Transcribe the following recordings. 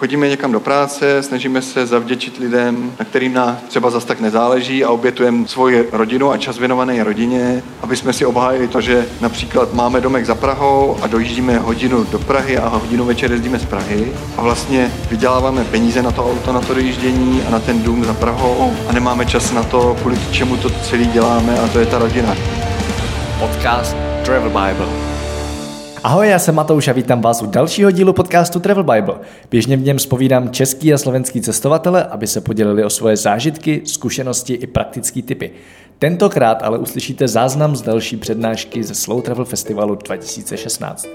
chodíme někam do práce, snažíme se zavděčit lidem, na kterým nás třeba zas tak nezáleží a obětujeme svoji rodinu a čas věnovaný rodině, aby jsme si obhájili to, že například máme domek za Prahou a dojíždíme hodinu do Prahy a hodinu večer jezdíme z Prahy a vlastně vyděláváme peníze na to auto, na to dojíždění a na ten dům za Prahou a nemáme čas na to, kvůli čemu to celý děláme a to je ta rodina. Podcast Travel Bible. Ahoj, já jsem Matouš a vítám vás u dalšího dílu podcastu Travel Bible. Běžně v něm spovídám český a slovenský cestovatele, aby se podělili o svoje zážitky, zkušenosti i praktické typy. Tentokrát ale uslyšíte záznam z další přednášky ze Slow Travel Festivalu 2016.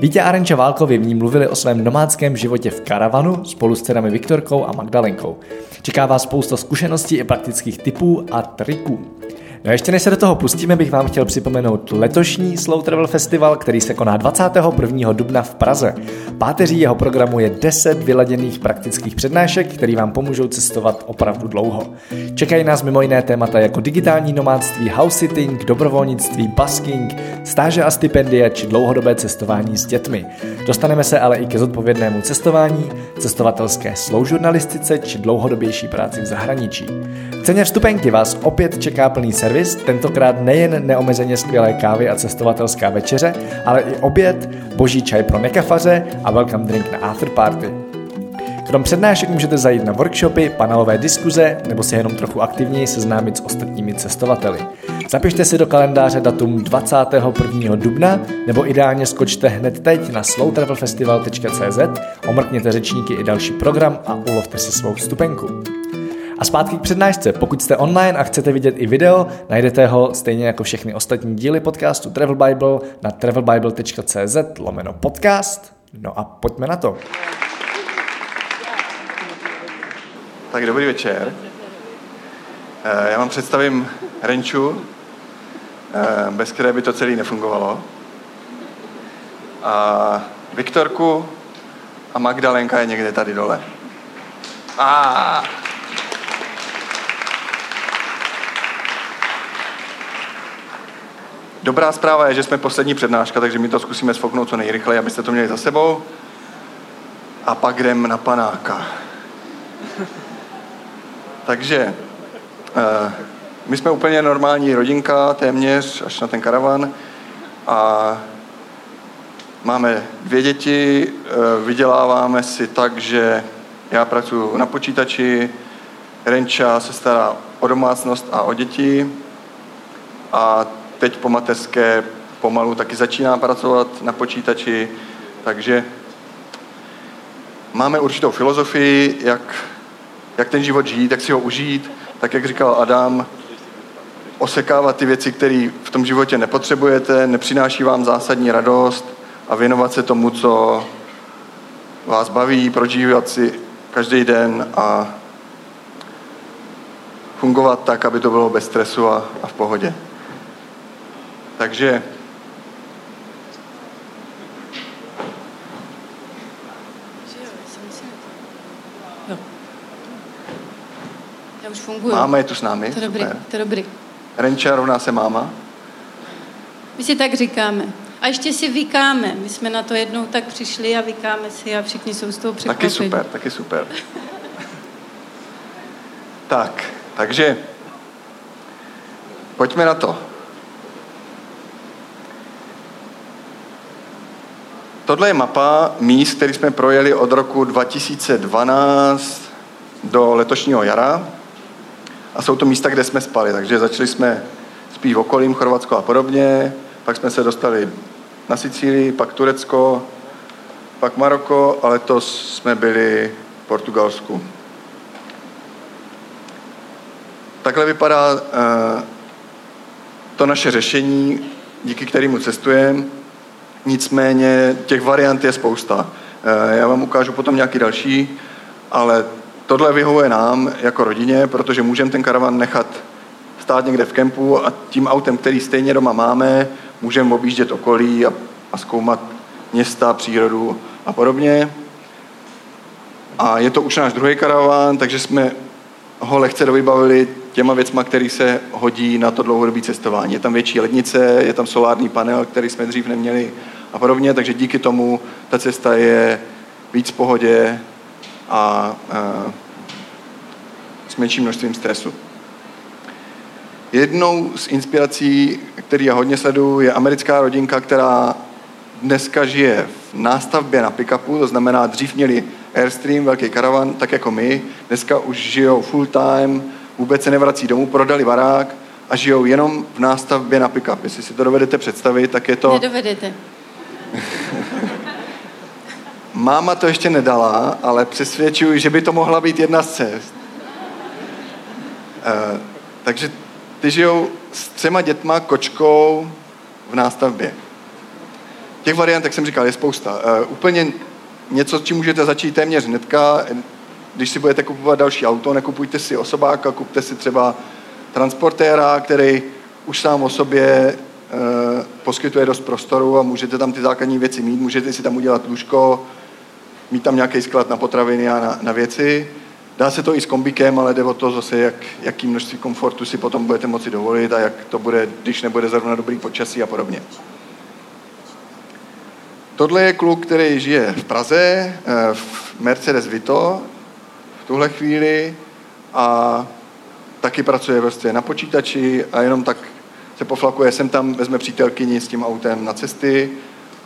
Vítě a Renča Válkovi v ní mluvili o svém nomádském životě v karavanu spolu s dcerami Viktorkou a Magdalenkou. Čeká vás spousta zkušeností i praktických typů a triků. No a ještě než se do toho pustíme, bych vám chtěl připomenout letošní Slow Travel Festival, který se koná 21. dubna v Praze. Páteří jeho programu je 10 vyladěných praktických přednášek, které vám pomůžou cestovat opravdu dlouho. Čekají nás mimo jiné témata jako digitální nomádství, house sitting, dobrovolnictví, basking, stáže a stipendia či dlouhodobé cestování s dětmi. Dostaneme se ale i ke zodpovědnému cestování, cestovatelské sloužurnalistice či dlouhodobější práci v zahraničí. Ceně vstupenky vás opět čeká plný servis tentokrát nejen neomezeně skvělé kávy a cestovatelská večeře, ale i oběd, boží čaj pro nekafaře a welcome drink na after party. Krom přednášek můžete zajít na workshopy, panelové diskuze nebo se jenom trochu aktivněji seznámit s ostatními cestovateli. Zapište si do kalendáře datum 21. dubna nebo ideálně skočte hned teď na slowtravelfestival.cz, omrkněte řečníky i další program a ulovte si svou vstupenku. A zpátky k přednášce. Pokud jste online a chcete vidět i video, najdete ho stejně jako všechny ostatní díly podcastu Travel Bible na travelbible.cz lomeno podcast. No a pojďme na to. Tak dobrý večer. Eh, já vám představím Renču, eh, bez které by to celé nefungovalo. A Viktorku a Magdalenka je někde tady dole. A Dobrá zpráva je, že jsme poslední přednáška, takže my to zkusíme sfoknout co nejrychleji, abyste to měli za sebou. A pak jdem na panáka. takže uh, my jsme úplně normální rodinka, téměř, až na ten karavan. A máme dvě děti, uh, vyděláváme si tak, že já pracuji na počítači, Renča se stará o domácnost a o děti a teď po mateřské pomalu taky začíná pracovat na počítači, takže máme určitou filozofii, jak, jak ten život žít, jak si ho užít, tak jak říkal Adam, osekávat ty věci, které v tom životě nepotřebujete, nepřináší vám zásadní radost a věnovat se tomu, co vás baví, prožívat si každý den a fungovat tak, aby to bylo bez stresu a, a v pohodě. Takže Já už funguju. Máma je tu s námi. To je dobrý, to je dobrý. Renča rovná se máma. My si tak říkáme. A ještě si vykáme. My jsme na to jednou tak přišli a vykáme si a všichni jsou z toho překvapení. Taky super, taky super. tak, takže pojďme na to. Tohle je mapa míst, který jsme projeli od roku 2012 do letošního jara. A jsou to místa, kde jsme spali. Takže začali jsme spít v okolím, Chorvatsko a podobně. Pak jsme se dostali na Sicílii, pak Turecko, pak Maroko a letos jsme byli v Portugalsku. Takhle vypadá uh, to naše řešení, díky kterému cestujeme. Nicméně těch variant je spousta. Eh, já vám ukážu potom nějaký další, ale tohle vyhovuje nám jako rodině, protože můžeme ten karavan nechat stát někde v kempu a tím autem, který stejně doma máme, můžeme objíždět okolí a, a zkoumat města, přírodu a podobně. A je to už náš druhý karavan, takže jsme ho lehce dovybavili těma věcma, který se hodí na to dlouhodobé cestování. Je tam větší lednice, je tam solární panel, který jsme dřív neměli a podobně, takže díky tomu ta cesta je víc v pohodě a uh, s menším množstvím stresu. Jednou z inspirací, který já hodně sleduju, je americká rodinka, která dneska žije v nástavbě na pick-upu, to znamená, dřív měli Airstream, velký karavan, tak jako my. Dneska už žijou full time, vůbec se nevrací domů, prodali barák a žijou jenom v nástavbě na pick-up. Jestli si to dovedete představit, tak je to... Nedovedete. Máma to ještě nedala, ale přesvědčuji, že by to mohla být jedna z cest. Uh, takže ty žijou s třema dětma, kočkou v nástavbě. Těch variant, jak jsem říkal, je spousta. Uh, úplně něco, čím můžete začít téměř hnedka. Když si budete kupovat další auto, nekupujte si osobáka, kupte si třeba transportéra, který už sám o sobě e, poskytuje dost prostoru a můžete tam ty základní věci mít, můžete si tam udělat lůžko, mít tam nějaký sklad na potraviny a na, na věci. Dá se to i s kombíkem, ale jde o to zase, jak, jaký množství komfortu si potom budete moci dovolit a jak to bude, když nebude zrovna dobrý počasí a podobně. Tohle je kluk, který žije v Praze, eh, v Mercedes Vito v tuhle chvíli a taky pracuje vlastně na počítači a jenom tak se poflakuje sem tam, vezme přítelkyni s tím autem na cesty,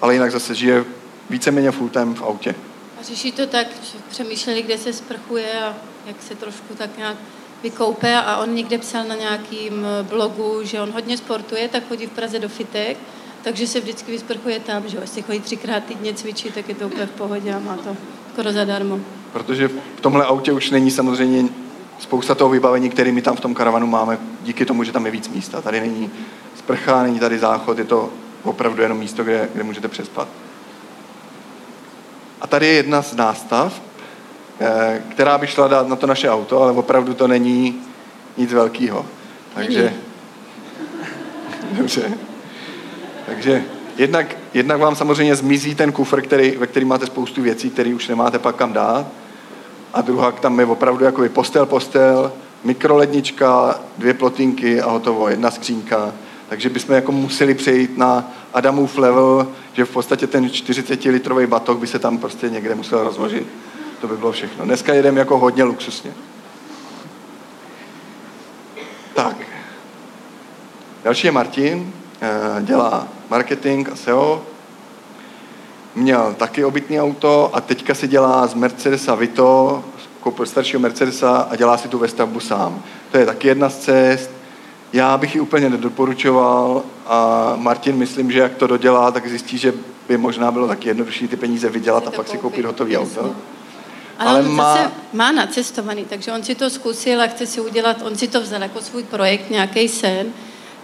ale jinak zase žije víceméně full time v autě. A řeší to tak, že přemýšleli, kde se sprchuje a jak se trošku tak nějak vykoupe a on někde psal na nějakým blogu, že on hodně sportuje, tak chodí v Praze do fitek takže se vždycky vysprchuje tam, že jestli chodí třikrát týdně cvičit, tak je to úplně v pohodě a má to skoro zadarmo. Protože v tomhle autě už není samozřejmě spousta toho vybavení, který my tam v tom karavanu máme, díky tomu, že tam je víc místa. Tady není sprcha, není tady záchod, je to opravdu jenom místo, kde, kde můžete přespat. A tady je jedna z nástav, eh, která by šla dát na to naše auto, ale opravdu to není nic velkého. Takže... Dobře. Takže jednak, jednak vám samozřejmě zmizí ten kufr, který, ve kterým máte spoustu věcí, které už nemáte pak kam dát. A druhá, tam je opravdu jako postel, postel, mikrolednička, dvě plotinky a hotovo, jedna skřínka. Takže bychom jako museli přejít na Adamův level, že v podstatě ten 40-litrový batok by se tam prostě někde musel rozložit. To by bylo všechno. Dneska jedeme jako hodně luxusně. Tak. Další je Martin, eh, dělá marketing a SEO. Měl taky obytný auto a teďka si dělá z Mercedesa Vito, koupil staršího Mercedesa a dělá si tu vestavbu sám. To je taky jedna z cest. Já bych ji úplně nedoporučoval a Martin myslím, že jak to dodělá, tak zjistí, že by možná bylo taky jednodušší ty peníze vydělat a pak si koupit hotový auto. Ale, Ale on má... zase má nacestovaný, takže on si to zkusil a chce si udělat, on si to vzal jako svůj projekt, nějaký sen,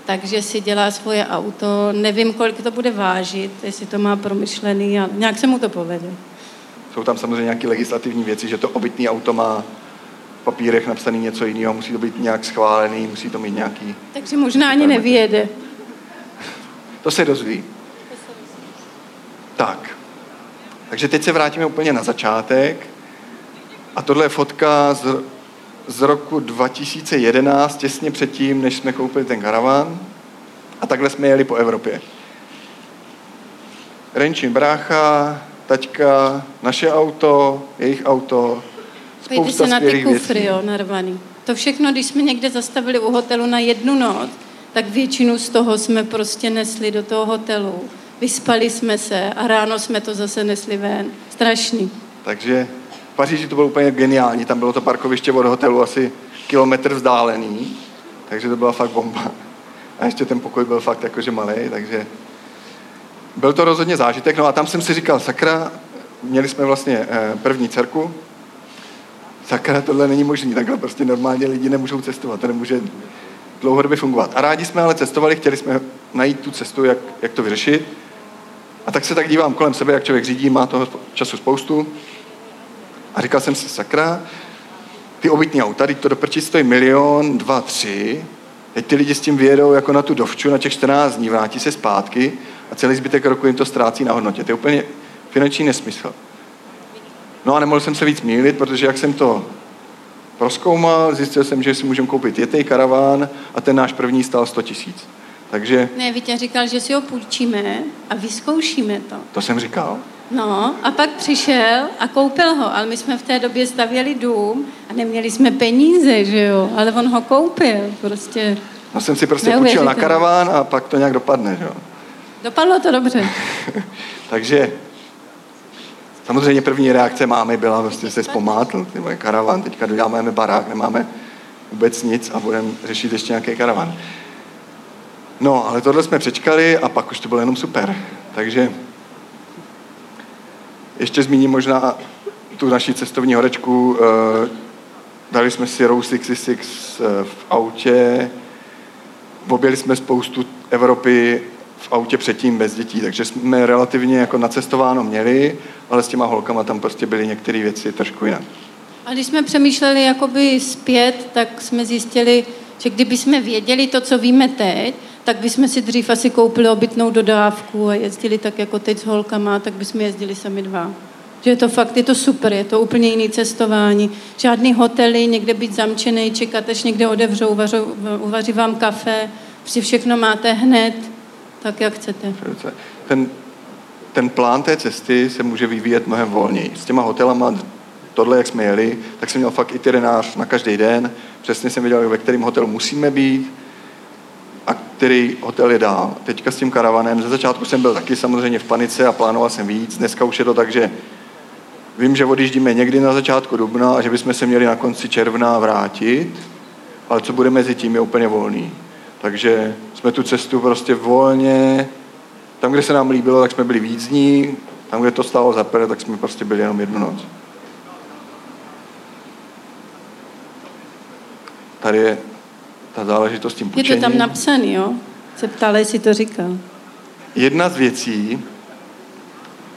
takže si dělá svoje auto. Nevím, kolik to bude vážit, jestli to má promyšlený a nějak se mu to povede. Jsou tam samozřejmě nějaké legislativní věci, že to obytný auto má v papírech napsaný něco jiného, musí to být nějak schválený, musí to mít nějaký... Takže možná ani nevyjede. To se dozví. Tak. Takže teď se vrátíme úplně na začátek. A tohle je fotka z z roku 2011, těsně předtím, než jsme koupili ten karavan. A takhle jsme jeli po Evropě. Renčin brácha, taťka, naše auto, jejich auto, spousta se na ty kufry, věcí. jo, narvaný. To všechno, když jsme někde zastavili u hotelu na jednu noc, tak většinu z toho jsme prostě nesli do toho hotelu. Vyspali jsme se a ráno jsme to zase nesli ven. Strašný. Takže v Paříži to bylo úplně geniální, tam bylo to parkoviště od hotelu asi kilometr vzdálený, takže to byla fakt bomba. A ještě ten pokoj byl fakt jakože malý, takže byl to rozhodně zážitek. No a tam jsem si říkal, sakra, měli jsme vlastně eh, první dcerku, sakra, tohle není možné, takhle prostě normálně lidi nemůžou cestovat, to nemůže dlouhodobě fungovat. A rádi jsme ale cestovali, chtěli jsme najít tu cestu, jak, jak to vyřešit. A tak se tak dívám kolem sebe, jak člověk řídí, má toho času spoustu. A říkal jsem si, sakra, ty obytní auta, teď to do prčí stojí milion, dva, tři, teď ty lidi s tím vyjedou jako na tu dovču na těch 14 dní, vrátí se zpátky a celý zbytek roku jim to ztrácí na hodnotě. To je úplně finanční nesmysl. No a nemohl jsem se víc mílit, protože jak jsem to proskoumal, zjistil jsem, že si můžeme koupit jetej karaván a ten náš první stál 100 tisíc. Takže... Ne, Vítě říkal, že si ho půjčíme a vyzkoušíme to. To jsem říkal? No a pak přišel a koupil ho, ale my jsme v té době stavěli dům a neměli jsme peníze, že jo, ale on ho koupil, prostě. No jsem si prostě půjčil na karaván a pak to nějak dopadne, že jo. Dopadlo to dobře. Takže samozřejmě první reakce mámy byla, prostě se zpomátl, ty moje karavan, teďka dodáváme barák, nemáme vůbec nic a budeme řešit ještě nějaký karavan. No, ale tohle jsme přečkali a pak už to bylo jenom super. Takže ještě zmíním možná tu naši cestovní horečku. Eh, dali jsme si Row 66 eh, v autě, objeli jsme spoustu Evropy v autě předtím bez dětí, takže jsme relativně jako nacestováno měli, ale s těma holkama tam prostě byly některé věci trošku jinak. A když jsme přemýšleli jakoby zpět, tak jsme zjistili, že kdyby jsme věděli to, co víme teď, tak bychom si dřív asi koupili obytnou dodávku a jezdili tak jako teď s holkama, tak bychom jezdili sami dva. Že je to fakt, je to super, je to úplně jiný cestování. Žádný hotely, někde být zamčený, čekat, až někde odevřou, uvařou, uvaří vám kafe, prostě všechno máte hned, tak jak chcete. Ten, ten plán té cesty se může vyvíjet mnohem volněji. S těma hotelama, tohle, jak jsme jeli, tak jsem měl fakt itinerář na každý den. Přesně jsem věděl, ve kterém hotelu musíme být, a který hotel je dál. Teďka s tím karavanem, ze začátku jsem byl taky samozřejmě v panice a plánoval jsem víc. Dneska už je to tak, že vím, že odjíždíme někdy na začátku dubna a že bychom se měli na konci června vrátit, ale co bude mezi tím je úplně volný. Takže jsme tu cestu prostě volně, tam, kde se nám líbilo, tak jsme byli víc dní, tam, kde to stálo za prvé, tak jsme prostě byli jenom jednu noc. Tady je ta záležitost tím půjčením. Je to tam napsaný, jo? Se ptala, jestli to říkal. Jedna z věcí,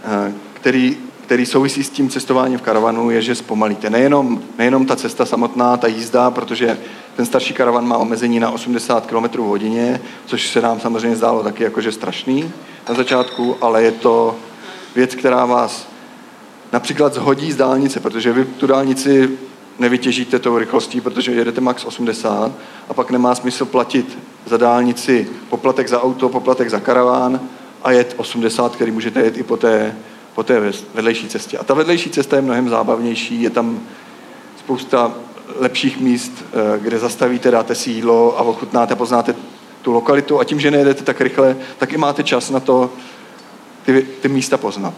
eh, který, který souvisí s tím cestováním v karavanu, je, že zpomalíte. Nejenom, nejenom ta cesta samotná, ta jízda, protože ten starší karavan má omezení na 80 km v hodině, což se nám samozřejmě zdálo taky jakože strašný na začátku, ale je to věc, která vás například zhodí z dálnice, protože vy tu dálnici nevytěžíte tou rychlostí, protože jedete max 80 a pak nemá smysl platit za dálnici poplatek za auto, poplatek za karaván a jet 80, který můžete jet i po té, po té vedlejší cestě. A ta vedlejší cesta je mnohem zábavnější, je tam spousta lepších míst, eh, kde zastavíte, dáte si jídlo a ochutnáte, poznáte tu lokalitu a tím, že nejedete tak rychle, tak i máte čas na to ty, ty místa poznat.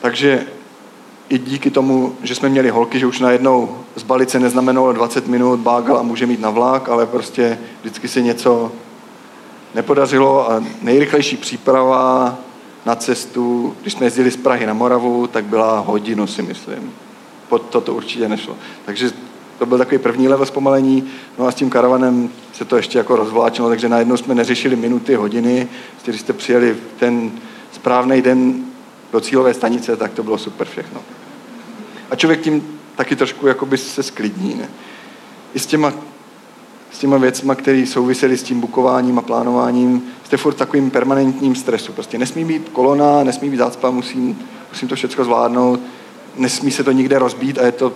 Takže i díky tomu, že jsme měli holky, že už najednou z balice neznamenalo 20 minut bágal a může mít na vlak, ale prostě vždycky se něco nepodařilo a nejrychlejší příprava na cestu, když jsme jezdili z Prahy na Moravu, tak byla hodinu, si myslím. Pod to to určitě nešlo. Takže to byl takový první level zpomalení, no a s tím karavanem se to ještě jako rozvláčilo, takže najednou jsme neřešili minuty, hodiny, když jste přijeli ten správný den do cílové stanice, tak to bylo super všechno. A člověk tím taky trošku jakoby se sklidní. Ne? I s těma, s těma věcma, které souvisely s tím bukováním a plánováním, jste furt takovým permanentním stresu. Prostě nesmí být kolona, nesmí být zácpa, musím, musím to všechno zvládnout, nesmí se to nikde rozbít a je to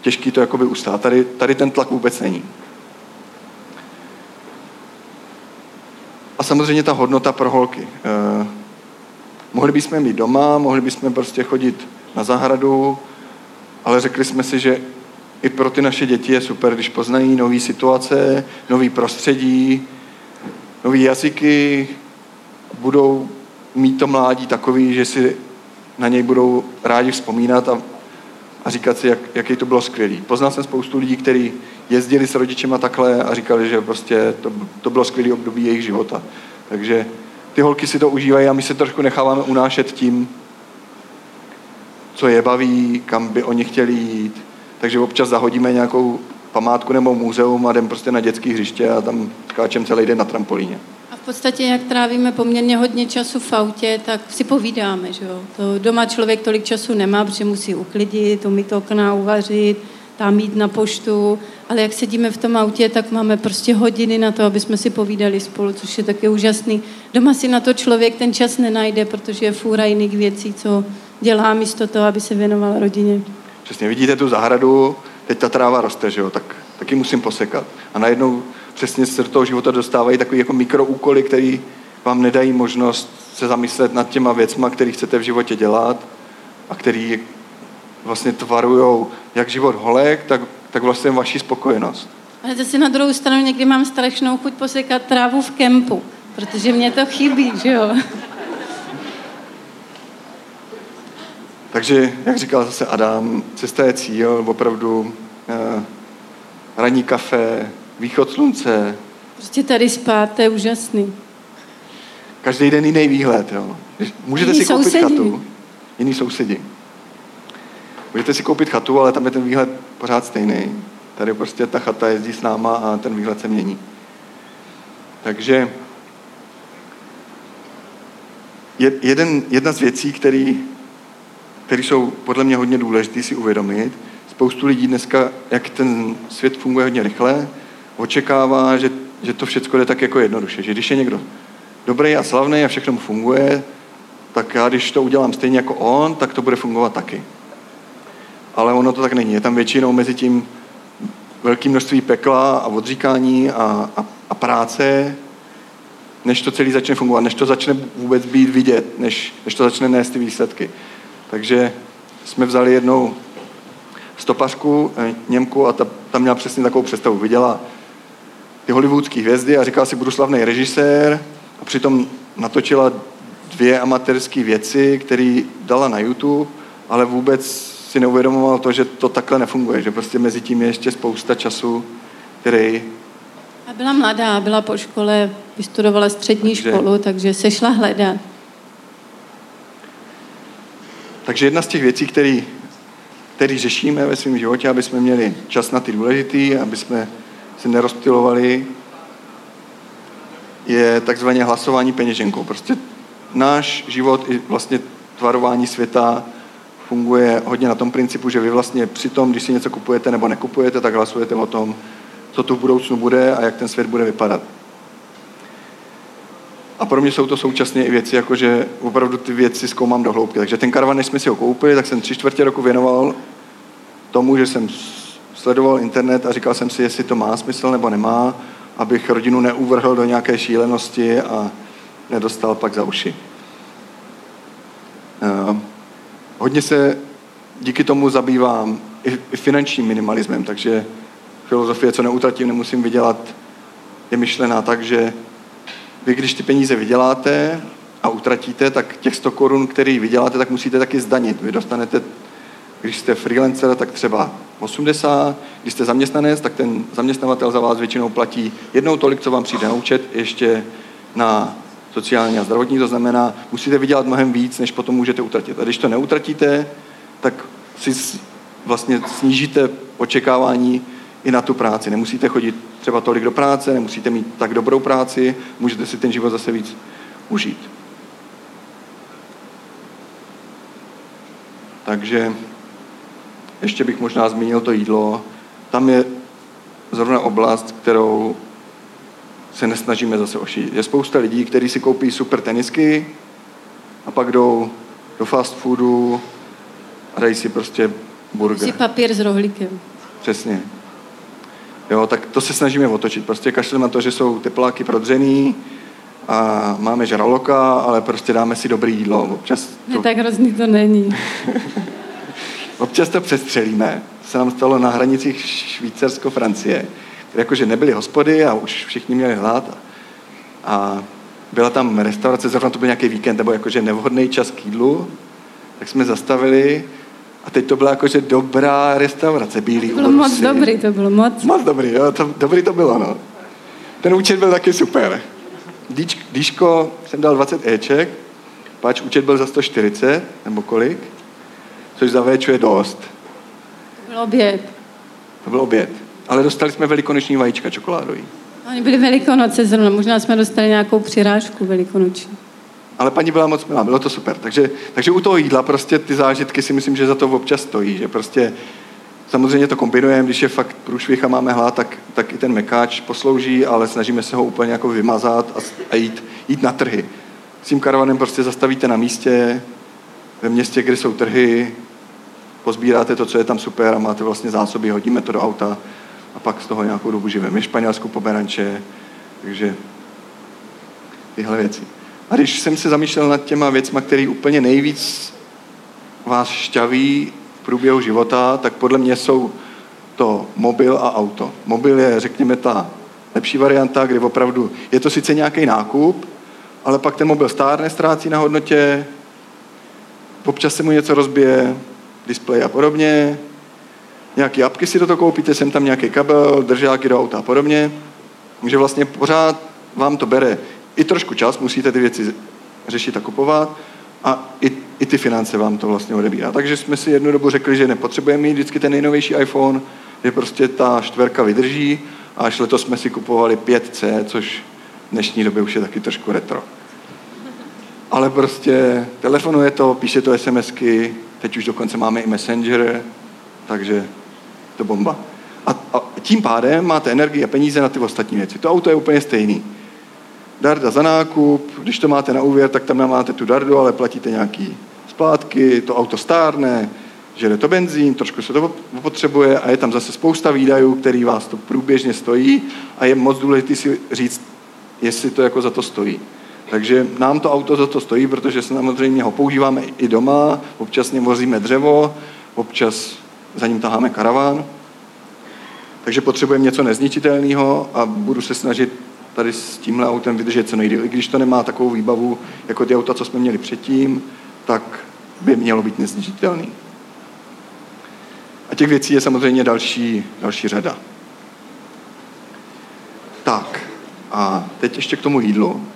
těžký to jakoby ustát. Tady, tady ten tlak vůbec není. A samozřejmě ta hodnota pro holky. Eh, mohli bychom mít doma, mohli bychom prostě chodit na zahradu, ale řekli jsme si, že i pro ty naše děti je super, když poznají nové situace, nové prostředí, nové jazyky, budou mít to mládí takový, že si na něj budou rádi vzpomínat a, a říkat si, jak, jaký to bylo skvělý. Poznal jsem spoustu lidí, kteří jezdili s rodičema takhle a říkali, že prostě to, to bylo skvělý období jejich života. Takže ty holky si to užívají a my se trošku necháváme unášet tím, co je baví, kam by oni chtěli jít. Takže občas zahodíme nějakou památku nebo muzeum a jdem prostě na dětské hřiště a tam skáčem celý den na trampolíně. A v podstatě, jak trávíme poměrně hodně času v autě, tak si povídáme, že jo. To doma člověk tolik času nemá, protože musí uklidit, umít okna, uvařit, tam jít na poštu, ale jak sedíme v tom autě, tak máme prostě hodiny na to, aby jsme si povídali spolu, což je taky úžasný. Doma si na to člověk ten čas nenajde, protože je fůra jiných věcí, co dělá místo toho, aby se věnoval rodině. Přesně, vidíte tu zahradu, teď ta tráva roste, že jo, tak taky musím posekat. A najednou přesně se do toho života dostávají takový jako mikroúkoly, který vám nedají možnost se zamyslet nad těma věcma, které chcete v životě dělat a který vlastně tvarujou jak život holek, tak, tak vlastně vaši spokojenost. Ale zase na druhou stranu někdy mám strašnou chuť posekat trávu v kempu, protože mě to chybí, že jo. Takže, jak říkal zase Adam, cesta je cíl, opravdu eh, ranní kafe, východ slunce, Prostě tady spát, to je úžasný. každý den jiný výhled. Jo. Můžete Jiný si koupit sousedi. chatu, jiný sousedi. Můžete si koupit chatu, ale tam je ten výhled pořád stejný. Tady prostě ta chata jezdí s náma a ten výhled se mění. Takže je- jeden, jedna z věcí, které které jsou podle mě hodně důležité si uvědomit. Spoustu lidí dneska, jak ten svět funguje hodně rychle, očekává, že, že to všechno jde tak jako jednoduše. Že když je někdo dobrý a slavný a všechno mu funguje, tak já když to udělám stejně jako on, tak to bude fungovat taky. Ale ono to tak není. Je tam většinou mezi tím velké množství pekla a odříkání a, a, a práce, než to celý začne fungovat, než to začne vůbec být vidět, než, než to začne nést ty výsledky. Takže jsme vzali jednou stopařku, eh, Němku, a ta, ta měla přesně takovou představu. Viděla ty hollywoodské hvězdy a říkala si, budu slavný režisér a přitom natočila dvě amatérské věci, které dala na YouTube, ale vůbec si neuvědomoval to, že to takhle nefunguje, že prostě mezi tím je ještě spousta času, který A byla mladá, byla po škole, vystudovala střední Takže- školu, takže se šla hledat. Takže jedna z těch věcí, který, který řešíme ve svém životě, aby jsme měli čas na ty důležitý, aby jsme se nerozptilovali, je takzvané hlasování peněženkou. Prostě náš život i vlastně tvarování světa funguje hodně na tom principu, že vy vlastně při tom, když si něco kupujete nebo nekupujete, tak hlasujete o tom, co tu v budoucnu bude a jak ten svět bude vypadat. A pro mě jsou to současně i věci, jako že opravdu ty věci zkoumám do hloubky. Takže ten karavan, než jsme si ho koupili, tak jsem tři čtvrtě roku věnoval tomu, že jsem sledoval internet a říkal jsem si, jestli to má smysl nebo nemá, abych rodinu neuvrhl do nějaké šílenosti a nedostal pak za uši. Eh, Hodně se díky tomu zabývám i, i finančním minimalismem, takže filozofie, co neutratím, nemusím vydělat, je myšlená tak, že vy, když ty peníze vyděláte a utratíte, tak těch 100 korun, který vyděláte, tak musíte taky zdanit. Vy dostanete, když jste freelancer, tak třeba 80, když jste zaměstnanec, tak ten zaměstnavatel za vás většinou platí jednou tolik, co vám přijde na účet, ještě na sociální a zdravotní, to znamená, musíte vydělat mnohem víc, než potom můžete utratit. A když to neutratíte, tak si vlastně snížíte očekávání i na tu práci. Nemusíte chodit třeba tolik do práce, nemusíte mít tak dobrou práci, můžete si ten život zase víc užít. Takže ještě bych možná zmínil to jídlo. Tam je zrovna oblast, kterou se nesnažíme zase ošidit. Je spousta lidí, kteří si koupí super tenisky a pak jdou do fast foodu a dají si prostě burger. Si papír s rohlíkem. Přesně. Jo, tak to se snažíme otočit. Prostě kašleme na to, že jsou tepláky prodřený a máme žraloka, ale prostě dáme si dobrý jídlo. Občas Ne, to, tak hrozný to není. občas to přestřelíme. Se nám stalo na hranicích Švýcarsko-Francie, jakože nebyly hospody a už všichni měli hlad. A byla tam restaurace, zrovna to byl nějaký víkend, nebo jakože nevhodný čas k jídlu, tak jsme zastavili a teď to byla jakože dobrá restaurace, bílý To bylo moc dobrý, to bylo moc. Moc dobrý, jo, to, dobrý to bylo, no. Ten účet byl taky super. Díč, díško jsem dal 20 Eček, páč účet byl za 140, nebo kolik, což za Véču je dost. To byl oběd. To byl oběd. Ale dostali jsme velikonoční vajíčka čokoládový. Oni byli velikonoce zrovna, možná jsme dostali nějakou přirážku velikonoční. Ale paní byla moc milá, bylo to super. Takže, takže u toho jídla prostě ty zážitky si myslím, že za to občas stojí, že prostě samozřejmě to kombinujeme, když je fakt průšvih a máme hlad, tak, tak i ten mekáč poslouží, ale snažíme se ho úplně jako vymazat a, a jít, jít na trhy. S tím karavanem prostě zastavíte na místě, ve městě, kde jsou trhy, pozbíráte to, co je tam super a máte vlastně zásoby, hodíme to do auta a pak z toho nějakou dobu živeme. Je Španělsku pomeranče, takže tyhle věci. A když jsem se zamýšlel nad těma věcma, které úplně nejvíc vás šťaví v průběhu života, tak podle mě jsou to mobil a auto. Mobil je, řekněme, ta lepší varianta, kdy opravdu je to sice nějaký nákup, ale pak ten mobil stárne, ztrácí na hodnotě, občas se mu něco rozbije, displej a podobně, nějaký apky si do toho koupíte, sem tam nějaký kabel, držáky do auta a podobně. Takže vlastně pořád vám to bere i trošku čas, musíte ty věci řešit a kupovat a i, i ty finance vám to vlastně odebírá. Takže jsme si jednu dobu řekli, že nepotřebujeme mít vždycky ten nejnovější iPhone, že prostě ta čtverka vydrží a až letos jsme si kupovali 5C, což v dnešní době už je taky trošku retro. Ale prostě telefonuje to, píše to SMSky, teď už dokonce máme i Messenger, takže to bomba. A, a tím pádem máte energii a peníze na ty ostatní věci. To auto je úplně stejný. Darda za nákup, když to máte na úvěr, tak tam máte tu dardu, ale platíte nějaký splátky, to auto stárne, žere to benzín, trošku se to potřebuje a je tam zase spousta výdajů, který vás to průběžně stojí a je moc důležité si říct, jestli to jako za to stojí. Takže nám to auto za to stojí, protože samozřejmě ho používáme i doma, občas vozíme dřevo, občas za ním taháme karaván. Takže potřebujeme něco nezničitelného a budu se snažit tady s tímhle autem vydržet co nejdéle. I když to nemá takovou výbavu jako ty auta, co jsme měli předtím, tak by mělo být nezničitelný. A těch věcí je samozřejmě další, další řada. Tak, a teď ještě k tomu jídlu.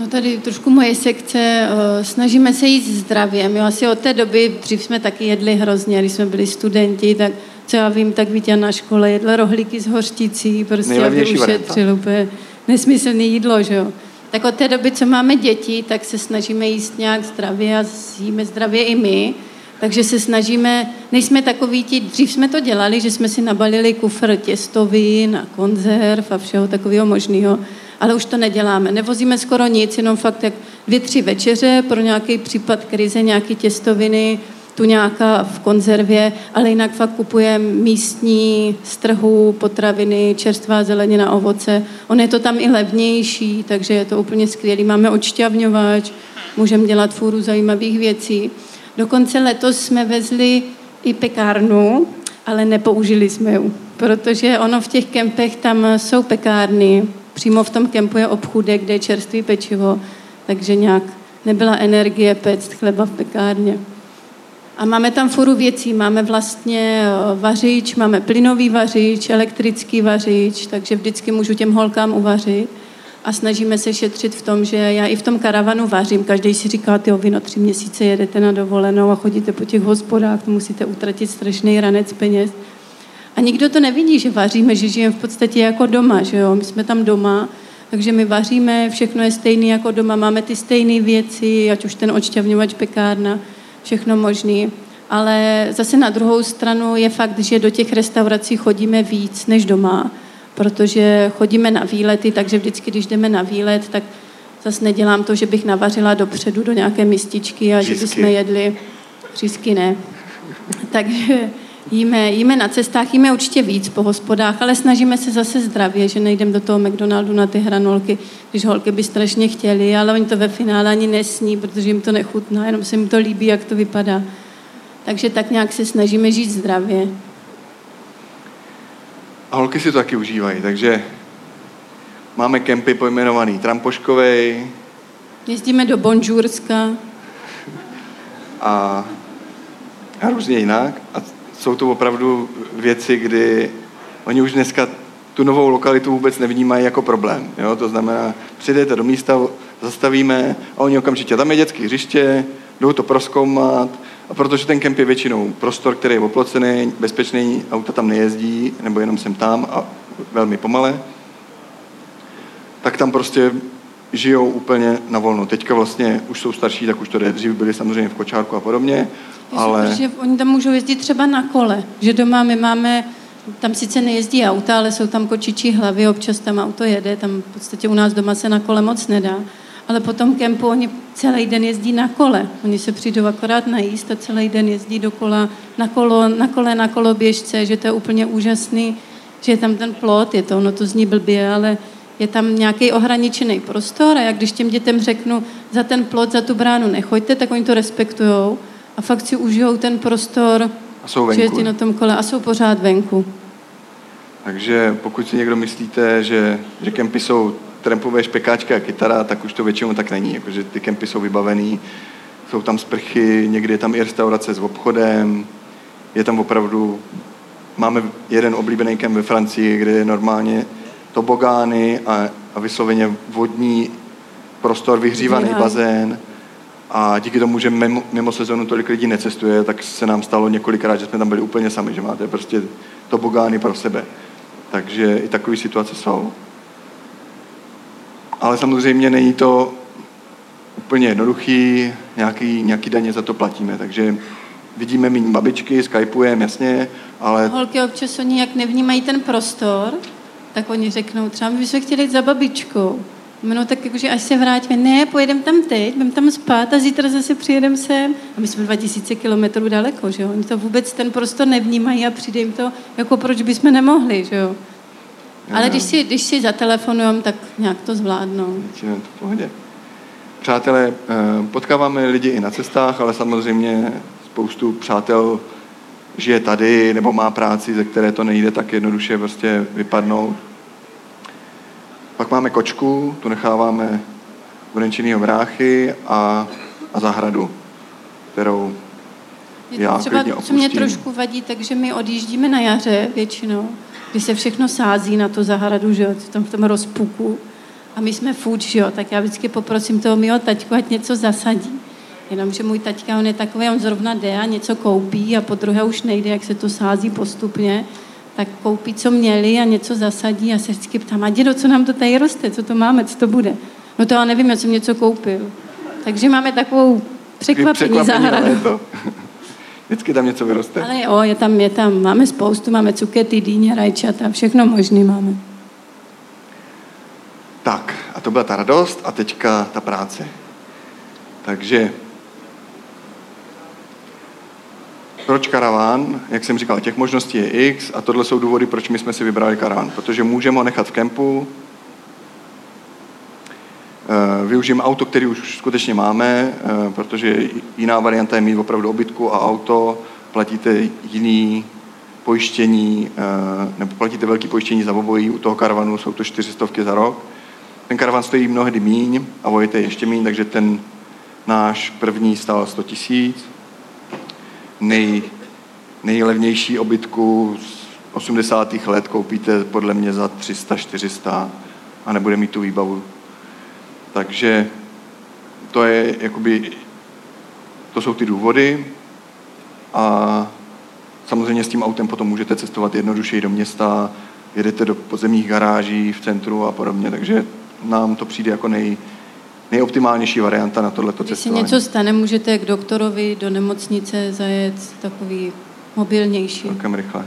No tady trošku moje sekce, eh, snažíme se jít zdravě. My asi od té doby, dřív jsme taky jedli hrozně, když jsme byli studenti, tak co já vím, tak Vítě na škole jedl rohlíky s hořticí, prostě aby ušetřil úplně nesmyslné jídlo, že jo. Tak od té doby, co máme děti, tak se snažíme jíst nějak zdravě a jíme zdravě i my. Takže se snažíme, nejsme takový ti, dřív jsme to dělali, že jsme si nabalili kufr těstovin a konzerv a všeho takového možného, ale už to neděláme. Nevozíme skoro nic, jenom fakt jak dvě, tři večeře pro nějaký případ krize, nějaké těstoviny, tu nějaká v konzervě, ale jinak fakt kupujeme místní z trhu, potraviny, čerstvá zelenina, ovoce. On je to tam i levnější, takže je to úplně skvělý. Máme odšťavňovač, můžeme dělat fůru zajímavých věcí. Dokonce letos jsme vezli i pekárnu, ale nepoužili jsme ji, protože ono v těch kempech tam jsou pekárny, přímo v tom kempu je obchůdek, kde je čerstvý pečivo, takže nějak nebyla energie pect chleba v pekárně. A máme tam furu věcí. Máme vlastně eh, vařič, máme plynový vařič, elektrický vařič, takže vždycky můžu těm holkám uvařit. A snažíme se šetřit v tom, že já i v tom karavanu vařím. Každý si říká, ty vy na tři měsíce jedete na dovolenou a chodíte po těch hospodách, musíte utratit strašný ranec peněz. A nikdo to nevidí, že vaříme, že žijeme v podstatě jako doma, že jo? My jsme tam doma, takže my vaříme, všechno je stejné jako doma, máme ty stejné věci, ať už ten odšťavňovač, pekárna, všechno možný. Ale zase na druhou stranu je fakt, že do těch restaurací chodíme víc než doma, protože chodíme na výlety, takže vždycky, když jdeme na výlet, tak zase nedělám to, že bych navařila dopředu do nějaké mističky a Řízky. že bychom jedli řízky ne. Takže jíme, jíme na cestách, jíme určitě víc po hospodách, ale snažíme se zase zdravě, že nejdem do toho McDonaldu na ty hranolky, když holky by strašně chtěli, ale oni to ve finále ani nesní, protože jim to nechutná, jenom se jim to líbí, jak to vypadá. Takže tak nějak se snažíme žít zdravě. A holky si to taky užívají, takže máme kempy pojmenovaný Trampoškovej. Jezdíme do Bonžurska. A, a různě jinak. A jsou to opravdu věci, kdy oni už dneska tu novou lokalitu vůbec nevnímají jako problém. Jo? To znamená, přijdete do místa, zastavíme a oni okamžitě, tam je dětské hřiště, jdou to proskoumat, a protože ten kemp je většinou prostor, který je oplocený, bezpečný, auta tam nejezdí, nebo jenom jsem tam a velmi pomale, tak tam prostě žijou úplně na volno. Teďka vlastně už jsou starší, tak už to jde. Dřív byli samozřejmě v kočárku a podobně, ale... Protože oni tam můžou jezdit třeba na kole, že doma my máme, tam sice nejezdí auta, ale jsou tam kočičí hlavy, občas tam auto jede, tam v podstatě u nás doma se na kole moc nedá. Ale po tom kempu oni celý den jezdí na kole. Oni se přijdou akorát najíst a celý den jezdí dokola na, kolo, na kole, na koloběžce, že to je úplně úžasný, že je tam ten plot, je to, ono to zní blbě, ale je tam nějaký ohraničený prostor a jak když těm dětem řeknu, za ten plot, za tu bránu nechoďte, tak oni to respektujou a fakt si užijou ten prostor, A jsou že venku. jezdí na tom kole a jsou pořád venku. Takže pokud si někdo myslíte, že, že kempy jsou trampové špekáčky a kytara, tak už to většinou tak není. Jakože ty kempy jsou vybavený, jsou tam sprchy, někdy je tam i restaurace s obchodem, je tam opravdu, máme jeden oblíbený kemp ve Francii, kde je normálně tobogány a, a vysloveně vodní prostor, vyhřívaný Vyhřívaný. bazén. A díky tomu, že mimo, mimo sezonu tolik lidí necestuje, tak se nám stalo několikrát, že jsme tam byli úplně sami, že máte prostě tobogány pro sebe. Takže i takové situace jsou. Ale samozřejmě není to úplně jednoduchý, nějaký, nějaký daně za to platíme, takže vidíme méně babičky, skypujeme, jasně, ale Holky občas oni jak nevnímají ten prostor, tak oni řeknou, třeba my bychom chtěli jít za babičkou. No tak jakože až se vrátíme, ne, pojedeme tam teď, budeme tam spát a zítra zase přijedeme sem. A my jsme 2000 kilometrů daleko, že jo? Oni to vůbec ten prostor nevnímají a přijde jim to, jako proč bychom nemohli, že jo? Ale když si, když si zatelefonujeme, tak nějak to zvládnou. většinou je to v pohodě. Přátelé, eh, potkáváme lidi i na cestách, ale samozřejmě spoustu přátel žije tady nebo má práci, ze které to nejde tak jednoduše prostě vypadnout. Pak máme kočku, tu necháváme u Renčinýho bráchy a, a zahradu, kterou Já to třeba, klidně co mě opustím. trošku vadí, takže my odjíždíme na jaře většinou, kdy se všechno sází na tu zahradu, že jo, v tom, v tom rozpuku. A my jsme fuč, že jo, tak já vždycky poprosím toho mého taťku, ať něco zasadí. Jenomže můj taťka, on je takový, on zrovna jde a něco koupí a po druhé už nejde, jak se to sází postupně, tak koupí, co měli a něco zasadí a se vždycky ptám, a dědo, co nám to tady roste, co to máme, co to bude? No to já nevím, já jsem něco koupil. Takže máme takovou překvapení překvapení zahradu. Vždycky tam něco vyroste. Ale jo, je tam, je tam, máme spoustu, máme cukety, dýně, rajčata, všechno možný máme. Tak, a to byla ta radost a teďka ta práce. Takže proč karaván? Jak jsem říkal, těch možností je x a tohle jsou důvody, proč my jsme si vybrali karaván. Protože můžeme ho nechat v kempu, využijeme auto, který už skutečně máme, eh, protože jiná varianta je mít opravdu obytku a auto, platíte jiný pojištění, eh, nebo platíte velký pojištění za obojí, u toho karavanu jsou to 400 za rok. Ten karavan stojí mnohdy míň a vojete ještě míň, takže ten náš první stál 100 tisíc. Nej, nejlevnější obytku z 80. let koupíte podle mě za 300-400 a nebude mít tu výbavu. Takže to je jakoby, to jsou ty důvody a samozřejmě s tím autem potom můžete cestovat jednodušeji do města, jedete do podzemních garáží v centru a podobně, takže nám to přijde jako nej, nejoptimálnější varianta na tohleto Když se cestování. něco stane, můžete k doktorovi do nemocnice zajet takový mobilnější. Celkem rychle.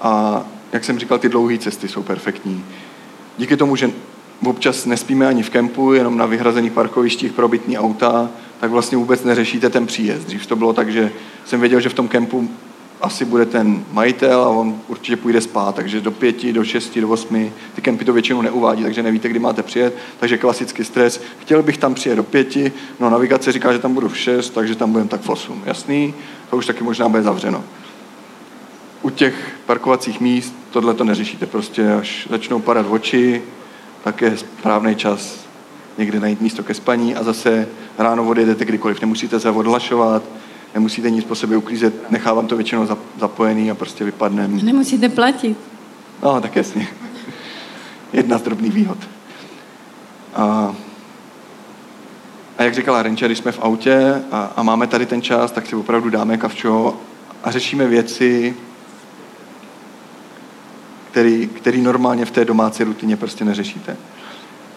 A jak jsem říkal, ty dlouhé cesty jsou perfektní. Díky tomu, že občas nespíme ani v kempu, jenom na vyhrazených parkovištích pro bytní auta, tak vlastně vůbec neřešíte ten příjezd. Dřív to bylo tak, že jsem věděl, že v tom kempu asi bude ten majitel a on určitě půjde spát, takže do pěti, do šesti, do osmi. Ty kempy to většinou neuvádí, takže nevíte, kdy máte přijet, takže klasický stres. Chtěl bych tam přijet do pěti, no navigace říká, že tam budu v šest, takže tam budem tak v osm. Jasný? To už taky možná bude zavřeno. U těch parkovacích míst tohle to neřešíte, prostě až začnou padat oči, tak je správný čas někde najít místo ke spaní a zase ráno odjedete kdykoliv. Nemusíte se odhlašovat, nemusíte nic po sobě uklízet, nechávám to většinou zap- zapojený a prostě vypadnem. Nemusíte platit. No, tak jasně. Jedna z drobných výhod. A, a jak říkala Renča, když jsme v autě a, a máme tady ten čas, tak si opravdu dáme kavčo a řešíme věci, který, který normálně v té domácí rutině prostě neřešíte.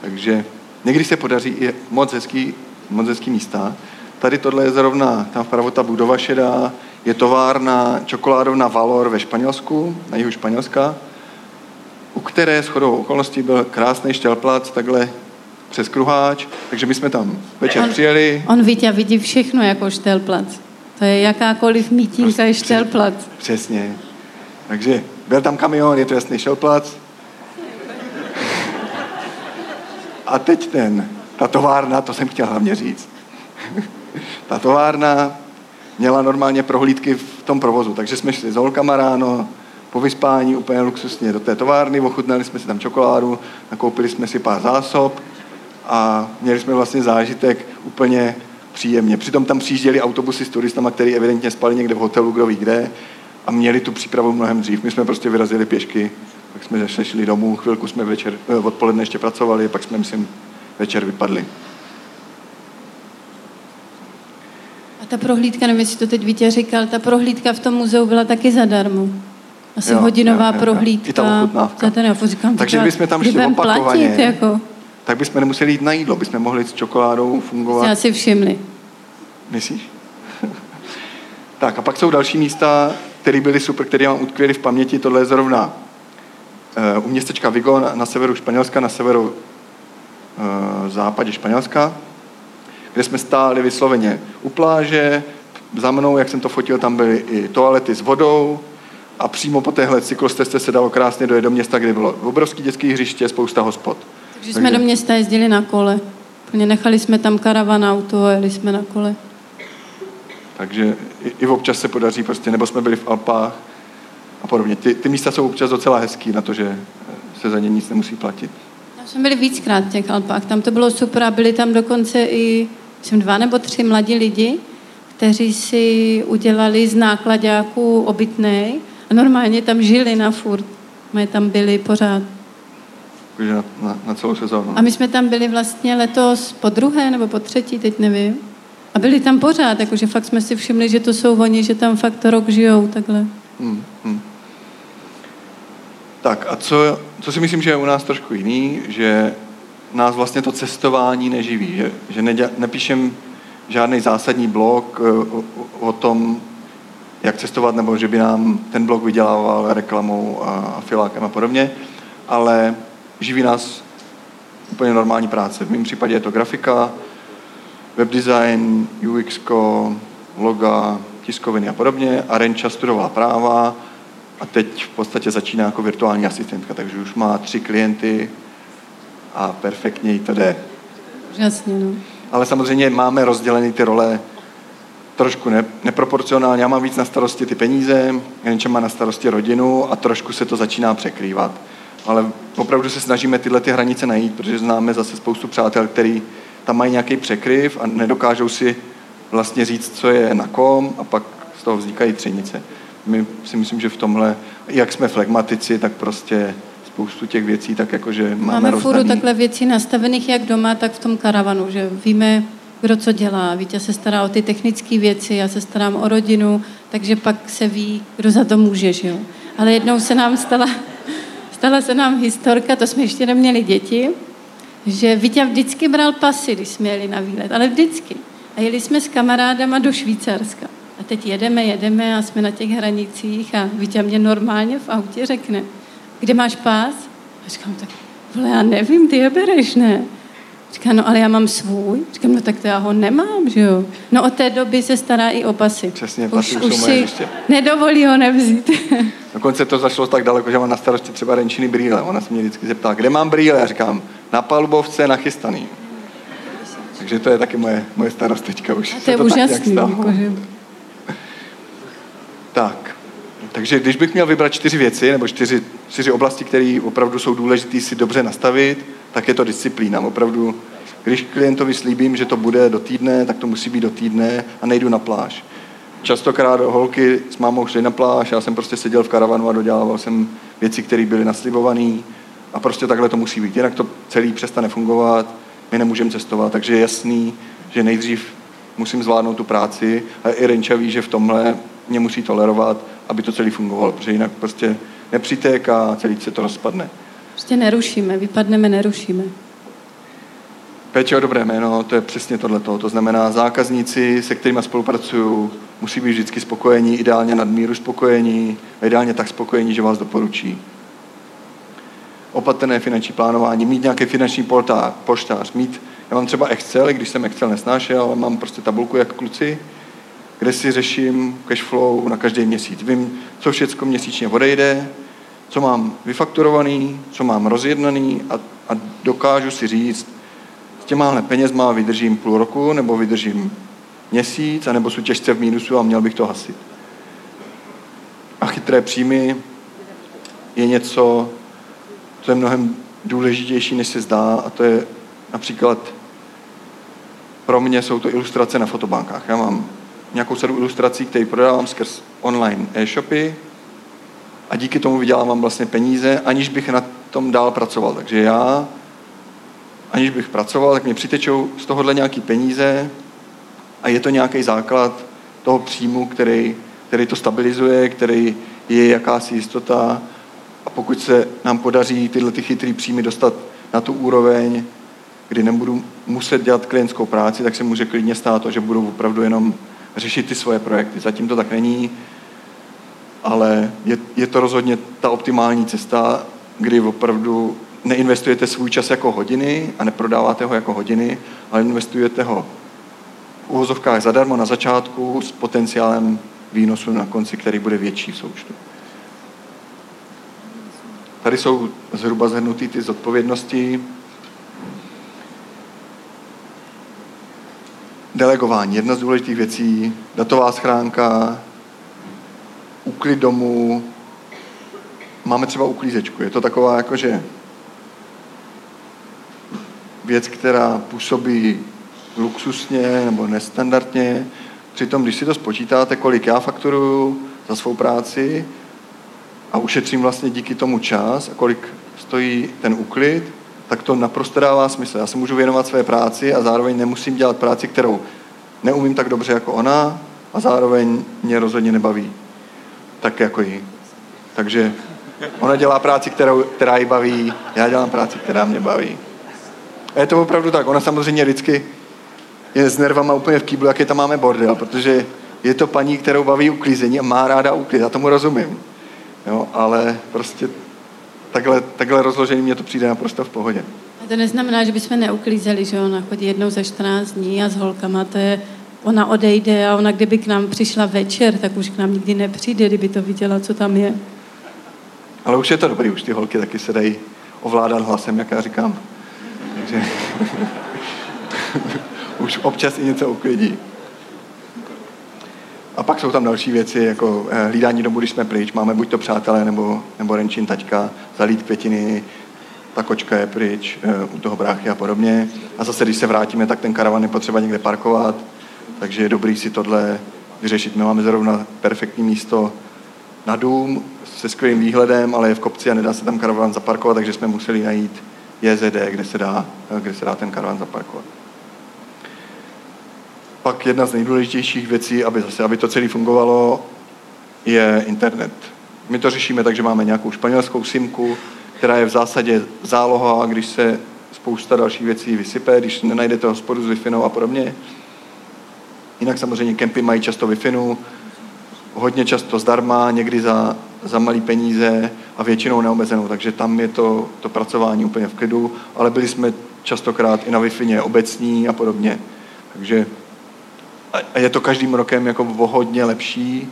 Takže někdy se podaří i moc hezký, moc hezký místa. Tady tohle je zrovna, tam vpravo ta budova šedá, je továrna čokoládovna Valor ve Španělsku, na jihu Španělska, u které shodou okolností byl krásný štělplac, takhle přes kruháč, takže my jsme tam večer On- přijeli, On vidí a vidí všechno jako štelplac. To je jakákoliv mítínka Prostě je štelplac. Přesně. Takže byl tam kamion, je to jasný šelplac, A teď ten, ta továrna, to jsem chtěl hlavně říct. ta továrna měla normálně prohlídky v tom provozu, takže jsme šli s holkama ráno, po vyspání úplně luxusně do té továrny, ochutnali jsme si tam čokoládu, nakoupili jsme si pár zásob a měli jsme vlastně zážitek úplně příjemně. Přitom tam přijížděli autobusy s turistama, který evidentně spali někde v hotelu, kdo ví kde, a měli tu přípravu mnohem dřív. My jsme prostě vyrazili pěšky, pak jsme zase šli domů, chvilku jsme večer, eh, odpoledne ještě pracovali, pak jsme, myslím, večer vypadli. A ta prohlídka, nevím, jestli to teď Vítě říkal, ta prohlídka v tom muzeu byla taky zadarmo. Asi Jo, hodinová jo, jo, prohlídka. I ta ochutnávka. Za ten, já říkám, Takže tak bychom tam šli opakovaně. Platit, jako. Tak bychom nemuseli jít na jídlo, bychom mohli s čokoládou fungovat. Jste asi všimli. Myslíš? tak a pak jsou další místa, které byly super, které mám utkvěly v paměti. Tohle je zrovna uh, u městečka Vigo na, na severu Španělska, na severu uh, západě Španělska, kde jsme stáli vysloveně u pláže. Za mnou, jak jsem to fotil, tam byly i toalety s vodou a přímo po téhle cyklostezce se dalo krásně dojet do města, kde bylo obrovský dětský hřiště, spousta hospod. Takže jsme do města jezdili na kole. Nechali jsme tam karavan auto a jeli jsme na kole. Takže i, i občas se podaří prostě, nebo jsme byli v Alpách a podobně. Ty, ty místa jsou občas docela hezký na to, že eh, se za ně nic nemusí platit. Tam jsme byli víckrát v těch Alpách. Tam to bylo super a byli tam dokonce i myslím, dva nebo tři mladí lidi, kteří si udělali z nákladáků obytnej a normálně tam žili na furt. My tam byli pořád. Na, na, na celou sezónu. A my jsme tam byli vlastně letos po druhé nebo po třetí, teď nevím. A byli tam pořád, jakože fakt jsme si všimli, že to jsou oni, že tam fakt rok žijou takhle. Hmm, hmm. Tak a co, co si myslím, že je u nás trošku jiný, že nás vlastně to cestování neživí, že, že nepíšem žádný zásadní blog eh, o, o, o tom, jak cestovat, nebo že by nám ten blog vydělával reklamou a, a filákem a podobně, ale živí nás úplně normální práce. V mém případě je to grafika, webdesign, UX, loga, tiskoviny a podobně. A Renča studovala práva a teď v podstatě začíná jako virtuální asistentka, takže už má tři klienty a perfektně jí to jde. Jasně, no. Ale samozřejmě máme rozdělené ty role trošku ne, neproporcionálně. Já mám víc na starosti ty peníze, Renča má na starosti rodinu a trošku se to začíná překrývat. Ale opravdu se snažíme tyhle ty hranice najít, protože známe zase spoustu přátel, který tam mají nějaký překryv a nedokážou si vlastně říct, co je na kom a pak z toho vznikají třenice. My si myslím, že v tomhle, jak jsme flegmatici, tak prostě spoustu těch věcí, tak jakože máme, Máme furu rozdaný. takhle věcí nastavených jak doma, tak v tom karavanu, že víme, kdo co dělá. Vítě se stará o ty technické věci, já se starám o rodinu, takže pak se ví, kdo za to může, že jo. Ale jednou se nám stala, stala se nám historka, to jsme ještě neměli děti, že Vítě vždycky bral pasy, když jsme jeli na výlet, ale vždycky. A jeli jsme s kamarádama do Švýcarska. A teď jedeme, jedeme a jsme na těch hranicích a Vítě mě normálně v autě řekne, kde máš pás? A říkám, tak vole, já nevím, ty je bereš, ne? Říká, no ale já mám svůj. Říkám, no tak to já ho nemám, že jo? No od té doby se stará i o pasy. Přesně, pasy už, už jsou moje si hřiště. nedovolí ho nevzít. Dokonce to zašlo tak daleko, že mám na starosti třeba Renčiny brýle. Ona se mě vždycky zeptá, kde mám brýle? Já říkám, na palubovce nachystaný. Takže to je taky moje, moje starost teďka už. A to je tak nějak úžasný. stalo. Jakože. Tak, takže když bych měl vybrat čtyři věci, nebo čtyři, čtyři oblasti, které opravdu jsou důležité si dobře nastavit, tak je to disciplína. Opravdu, když klientovi slíbím, že to bude do týdne, tak to musí být do týdne a nejdu na pláž. Častokrát holky s mámou šly na pláž, já jsem prostě seděl v karavanu a dodělával jsem věci, které byly naslibované a prostě takhle to musí být. Jinak to celý přestane fungovat, my nemůžeme cestovat, takže je jasný, že nejdřív musím zvládnout tu práci a i Renča ví, že v tomhle mě musí tolerovat, aby to celý fungovalo, protože jinak prostě nepřítek a celý se to rozpadne. Prostě nerušíme, vypadneme, nerušíme. Péče o dobré jméno, to je přesně tohleto. To znamená, zákazníci, se kterými spolupracuju, musí být vždycky spokojení, ideálně nadmíru spokojení, a ideálně tak spokojení, že vás doporučí. Opatrné finanční plánování, mít nějaký finanční poltá- poštář, mít, já mám třeba Excel, když jsem Excel nesnášel, ale mám prostě tabulku jak kluci, kde si řeším cash flow na každý měsíc. Vím, co všechno měsíčně odejde, co mám vyfakturovaný, co mám rozjednaný a, a dokážu si říct, těma penězma vydržím půl roku, nebo vydržím měsíc, anebo jsou těžce v mínusu a měl bych to hasit. A chytré příjmy je něco, co je mnohem důležitější, než se zdá, a to je například pro mě jsou to ilustrace na fotobankách. Já mám nějakou sadu ilustrací, které prodávám skrz online e-shopy a díky tomu vydělávám vlastně peníze, aniž bych na tom dál pracoval. Takže já, aniž bych pracoval, tak mě přitečou z tohohle nějaký peníze a je to nějaký základ toho příjmu, který, který to stabilizuje, který je jakási jistota pokud se nám podaří tyhle ty chytrý příjmy dostat na tu úroveň, kdy nebudu muset dělat klientskou práci, tak se může klidně stát to, že budu opravdu jenom řešit ty svoje projekty. Zatím to tak není, ale je, je to rozhodně ta optimální cesta, kdy opravdu neinvestujete svůj čas jako hodiny a neprodáváte ho jako hodiny, ale investujete ho v úvozovkách zadarmo na začátku s potenciálem výnosu na konci, který bude větší v součtu. Tady jsou zhruba zhrnuty ty zodpovědnosti. Delegování. Jedna z důležitých věcí, datová schránka, úklid domů, máme třeba uklízečku. Je to taková jakože věc, která působí luxusně nebo nestandardně. Přitom, když si to spočítáte, kolik já fakturuju za svou práci a ušetřím vlastně díky tomu čas a kolik stojí ten úklid, tak to naprosto dává smysl. Já se můžu věnovat své práci a zároveň nemusím dělat práci, kterou neumím tak dobře jako ona a zároveň mě rozhodně nebaví tak jako jí. Takže ona dělá práci, kterou, která ji baví, já dělám práci, která mě baví. A je to opravdu tak. Ona samozřejmě vždycky je s nervama úplně v kýblu, jaký tam máme bordel, protože je to paní, kterou baví uklízení a má ráda uklid. Já tomu rozumím. Jo, ale prostě takhle, takhle rozložení mě to přijde naprosto v pohodě. A to neznamená, že bychom neuklízeli, že ona chodí jednou za 14 dní a s holkama to je ona odejde a ona kdyby k nám přišla večer, tak už k nám nikdy nepřijde, kdyby to viděla, co tam je. Ale už je to dobrý, už ty holky taky se dají ovládat hlasem, jak já říkám. Takže už občas i něco uklidí. A pak jsou tam další věci, jako eh, hlídání domu, když jsme pryč. Máme buď to přátelé, nebo, nebo Renčin taťka, zalít květiny, ta kočka je pryč, eh, u toho bráchy a podobně. A zase, když se vrátíme, tak ten karavan je potřeba někde parkovat takže je dobrý si tohle vyřešit. My máme zrovna perfektní místo na dům se skvělým výhledem, ale je v kopci a nedá se tam karavan zaparkovat, takže jsme museli najít JZD, kde se dá, kde se dá ten karavan zaparkovat. Pak jedna z nejdůležitějších věcí, aby, zase, aby to celé fungovalo, je internet. My to řešíme tak, že máme nějakou španělskou simku, která je v zásadě záloha, když se spousta dalších věcí vysype, když nenajdete hospodu s wi a podobně, Jinak samozřejmě kempy mají často wi hodně často zdarma, někdy za, za malý peníze a většinou neomezenou, takže tam je to, to pracování úplně v klidu, ale byli jsme častokrát i na wi obecní a podobně. Takže a je to každým rokem jako hodně lepší.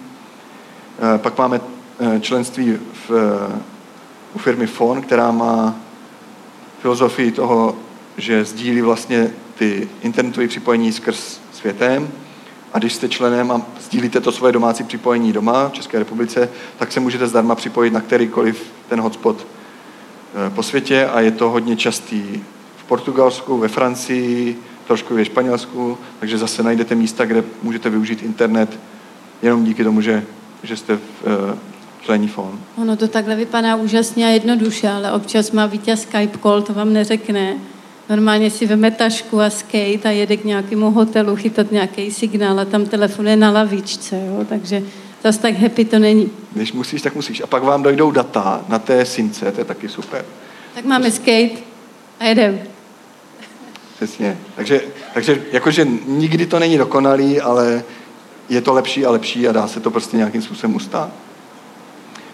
E, pak máme e, členství v, u firmy FON, která má filozofii toho, že sdílí vlastně ty internetové připojení skrz světem a když jste členem a sdílíte to svoje domácí připojení doma v České republice, tak se můžete zdarma připojit na kterýkoliv ten hotspot eh, po světě a je to hodně častý v Portugalsku, ve Francii, trošku ve Španělsku, takže zase najdete místa, kde můžete využít internet jenom díky tomu, že, že jste v uh, člení phone. Ono to takhle vypadá úžasně a jednoduše, ale občas má vítěz Skype call, to vám neřekne Normálně si veme tašku a skate a jede k nějakému hotelu chytat nějaký signál a tam telefonuje na lavičce, jo? takže zase tak happy to není. Když musíš, tak musíš. A pak vám dojdou data na té synce, to je taky super. Tak máme skate a jedem. Přesně. Takže, takže jakože nikdy to není dokonalý, ale je to lepší a lepší a dá se to prostě nějakým způsobem ustát.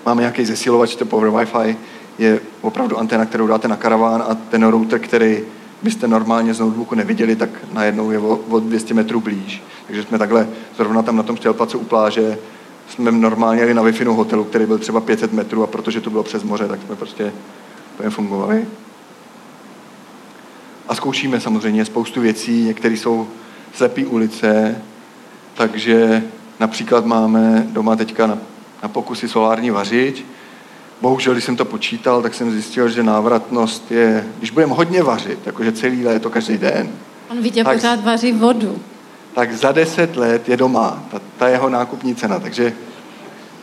Máme nějaký zesilovač, to Power Wi-Fi, je opravdu antena, kterou dáte na karaván a ten router, který byste normálně z notebooku neviděli, tak najednou je o, o 200 metrů blíž. Takže jsme takhle zrovna tam na tom štělpacu u pláže jsme normálně jeli na wi hotelu, který byl třeba 500 metrů a protože to bylo přes moře, tak jsme prostě fungovali. A zkoušíme samozřejmě spoustu věcí, některé jsou slepý ulice, takže například máme doma teďka na, na pokusy solární vařič. Bohužel, když jsem to počítal, tak jsem zjistil, že návratnost je, když budeme hodně vařit, jakože celý léto, každý den, On vidě Tak- pořád vaří vodu. tak za deset let je doma ta, ta jeho nákupní cena. Takže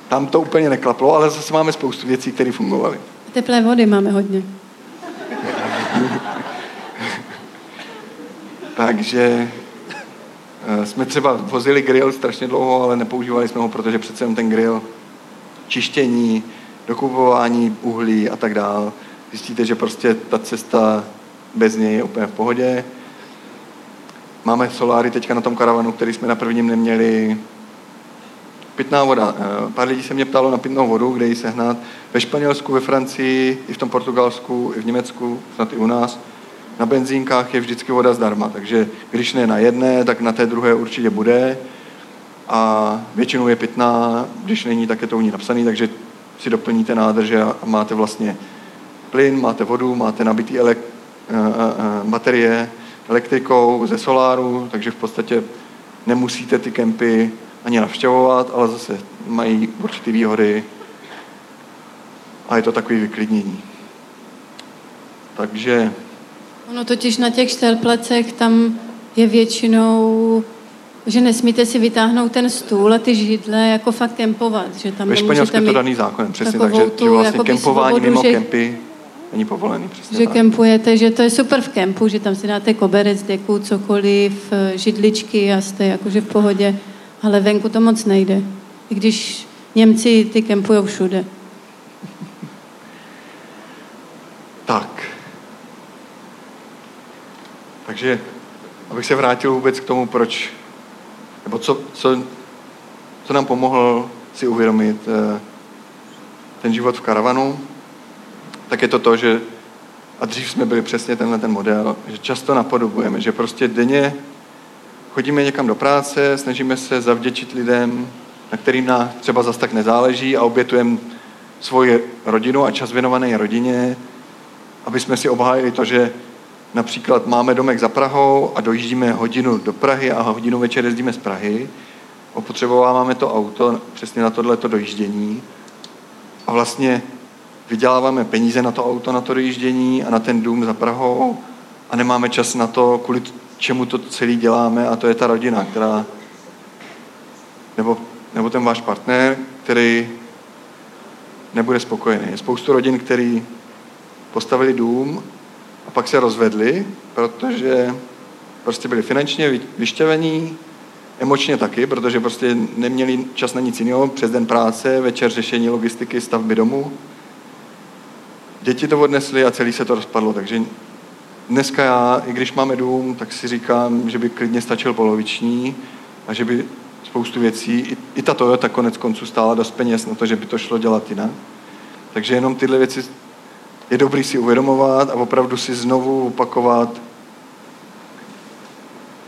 tam to úplně neklaplo, ale zase máme spoustu věcí, které fungovaly. Teplé vody máme hodně. Takže eh, jsme třeba vozili grill strašně dlouho, ale nepoužívali jsme ho, protože přece jenom ten grill, čištění, dokupování uhlí a tak dál. Zjistíte, že prostě ta cesta bez něj je úplně v pohodě. Máme soláry teďka na tom karavanu, který jsme na prvním neměli. Pitná voda. Eh, Pár lidí se mě ptalo na pitnou vodu, kde ji sehnat. Ve Španělsku, ve Francii, i v tom Portugalsku, i v Německu, snad i u nás. Na benzínkách je vždycky voda zdarma, takže když ne na jedné, tak na té druhé určitě bude. A většinou je pitná, když není, tak je to u ní napsaný, takže si doplníte nádrže a máte vlastně plyn, máte vodu, máte nabitý elek, eh, eh, baterie elektrikou ze soláru, takže v podstatě nemusíte ty kempy ani navštěvovat, ale zase mají určité výhody a je to takový vyklidnění. Takže Ono totiž na těch štelplecech tam je většinou, že nesmíte si vytáhnout ten stůl a ty židle jako fakt kempovat. Že tam ve Španělsku je to daný zákonem, přesně tak, že, tu že vlastně kempování svobodu, mimo že- kempy není povolený, přesně že tak. kempujete, že to je super v kempu, že tam si dáte koberec, deku, cokoliv, eh, židličky a jste jakože v pohodě, ale venku to moc nejde. I když Němci ty kempujou všude. Tak. Takže, abych se vrátil vůbec k tomu, proč, nebo co, co, co nám pomohlo si uvědomit eh, ten život v karavanu, tak je to to, že, a dřív jsme byli přesně tenhle ten model, že často napodobujeme, že prostě denně chodíme někam do práce, snažíme se zavděčit lidem, na kterým nás třeba zas tak nezáleží a obětujeme svoji rodinu a čas věnovaný rodině, aby jsme si obhájili to, že například máme domek za Prahou a dojíždíme hodinu do Prahy a hodinu večer jezdíme z Prahy, opotřebováváme to auto přesně na tohleto dojíždění a vlastně vyděláváme peníze na to auto, na to dojíždění a na ten dům za Prahou a nemáme čas na to, kvůli čemu to celý děláme a to je ta rodina, která nebo, nebo ten váš partner, který nebude spokojený. Je spoustu rodin, který postavili dům a pak se rozvedli, protože prostě byli finančně vy- vyšťavení, emočně taky, protože prostě neměli čas na nic jiného, přes den práce, večer řešení logistiky, stavby domu. Děti to odnesly a celý se to rozpadlo, takže dneska já, i když máme dům, tak si říkám, že by klidně stačil poloviční a že by spoustu věcí, i, i ta Toyota konec konců stála dost peněz na to, že by to šlo dělat jinak. Takže jenom tyhle věci je dobrý si uvědomovat a opravdu si znovu opakovat,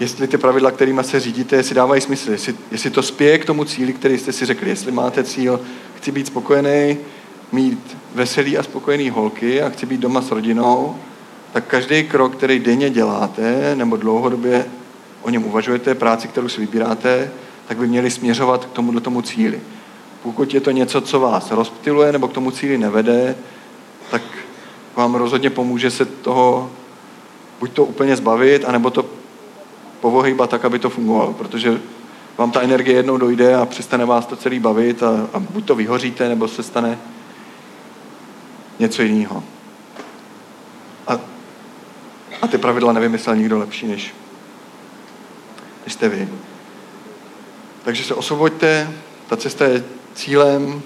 jestli ty pravidla, kterými se řídíte, jestli dávají smysl, jestli, jestli to spěje k tomu cíli, který jste si řekli, jestli máte cíl, chci být spokojený, mít veselý a spokojený holky a chci být doma s rodinou, tak každý krok, který denně děláte, nebo dlouhodobě o něm uvažujete, práci, kterou si vybíráte, tak by měli směřovat k tomuhle tomu cíli. Pokud je to něco, co vás rozptiluje nebo k tomu cíli nevede, tak vám rozhodně pomůže se toho buď to úplně zbavit, anebo to povohejbat tak, aby to fungovalo, protože vám ta energie jednou dojde a přestane vás to celý bavit a, a buď to vyhoříte, nebo se stane něco jiného. A, a ty pravidla nevymyslel nikdo lepší než, než jste vy. Takže se osvoboďte, ta cesta je cílem,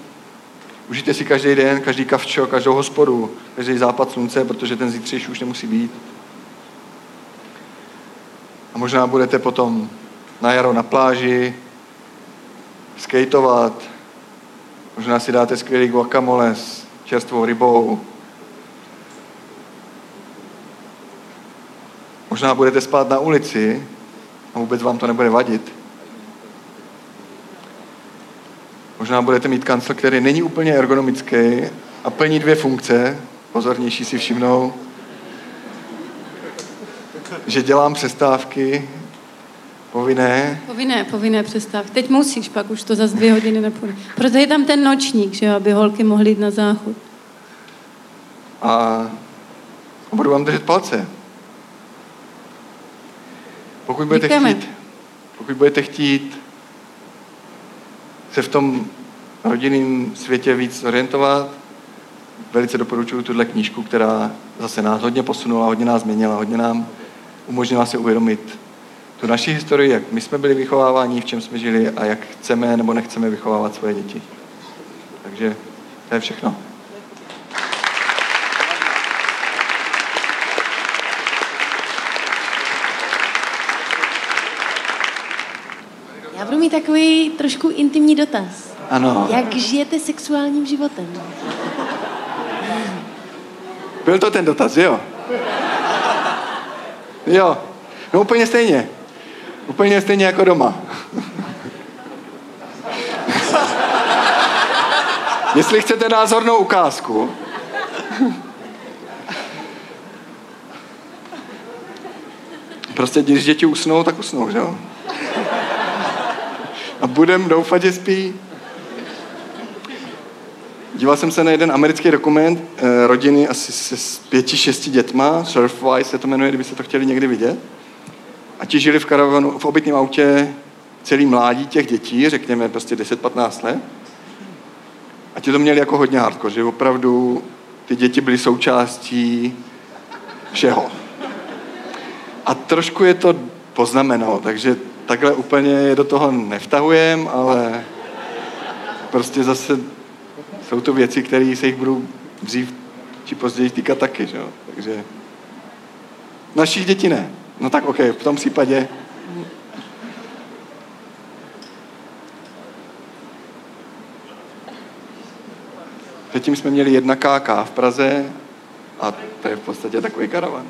užijte si každý den, každý kavčo, každou hospodu, každý západ slunce, protože ten zítřejší už nemusí být. A možná budete potom na jaro na pláži, skateovat, možná si dáte skvělý guacamole s čerstvou rybou, možná budete spát na ulici a vůbec vám to nebude vadit. Možná budete mít kancel, který není úplně ergonomický a plní dvě funkce, pozornější si všimnou. že dělám přestávky povinné. Povinné, povinné přestávky. Teď musíš, pak už to za dvě hodiny nepůjde. Proto je tam ten nočník, že jo, aby holky mohly jít na záchod. A budu vám držet palce. Pokud budete Děkujeme. chtít, pokud budete chtít se v tom rodinném světě víc orientovat, velice doporučuji tuhle knížku, která zase nás hodně posunula, hodně nás změnila, hodně nám umožnila si uvědomit tu naši historii, jak my jsme byli vychováváni, v čem jsme žili a jak chceme nebo nechceme vychovávat svoje děti. Takže to je všechno. Mít takový trošku intimní dotaz. Ano. Jak žijete sexuálním životem? Byl to ten dotaz, jo? Jo. No úplně stejně. Úplně stejně jako doma. Jestli chcete názornou ukázku, prostě když děti usnou, tak usnou, že jo? A budem doufat, že spí. Díval jsem se na jeden americký dokument eh, rodiny asi se s pěti, šesti dětma, Surfwise se to jmenuje, kdybyste to chtěli někdy vidět. A ti žili v karavanu, v obytném autě celý mládí těch dětí, řekněme prostě 10-15 let. A ti to měli jako hodně hardcore, že opravdu ty děti byly součástí všeho. A trošku je to poznamenalo, takže takhle úplně je do toho nevtahujem, ale prostě zase jsou to věci, které se jich budou dřív či později týkat taky, že jo? Takže našich dětí ne. No tak OK, v tom případě Předtím jsme měli jedna KK v Praze a to je v podstatě takový karavan.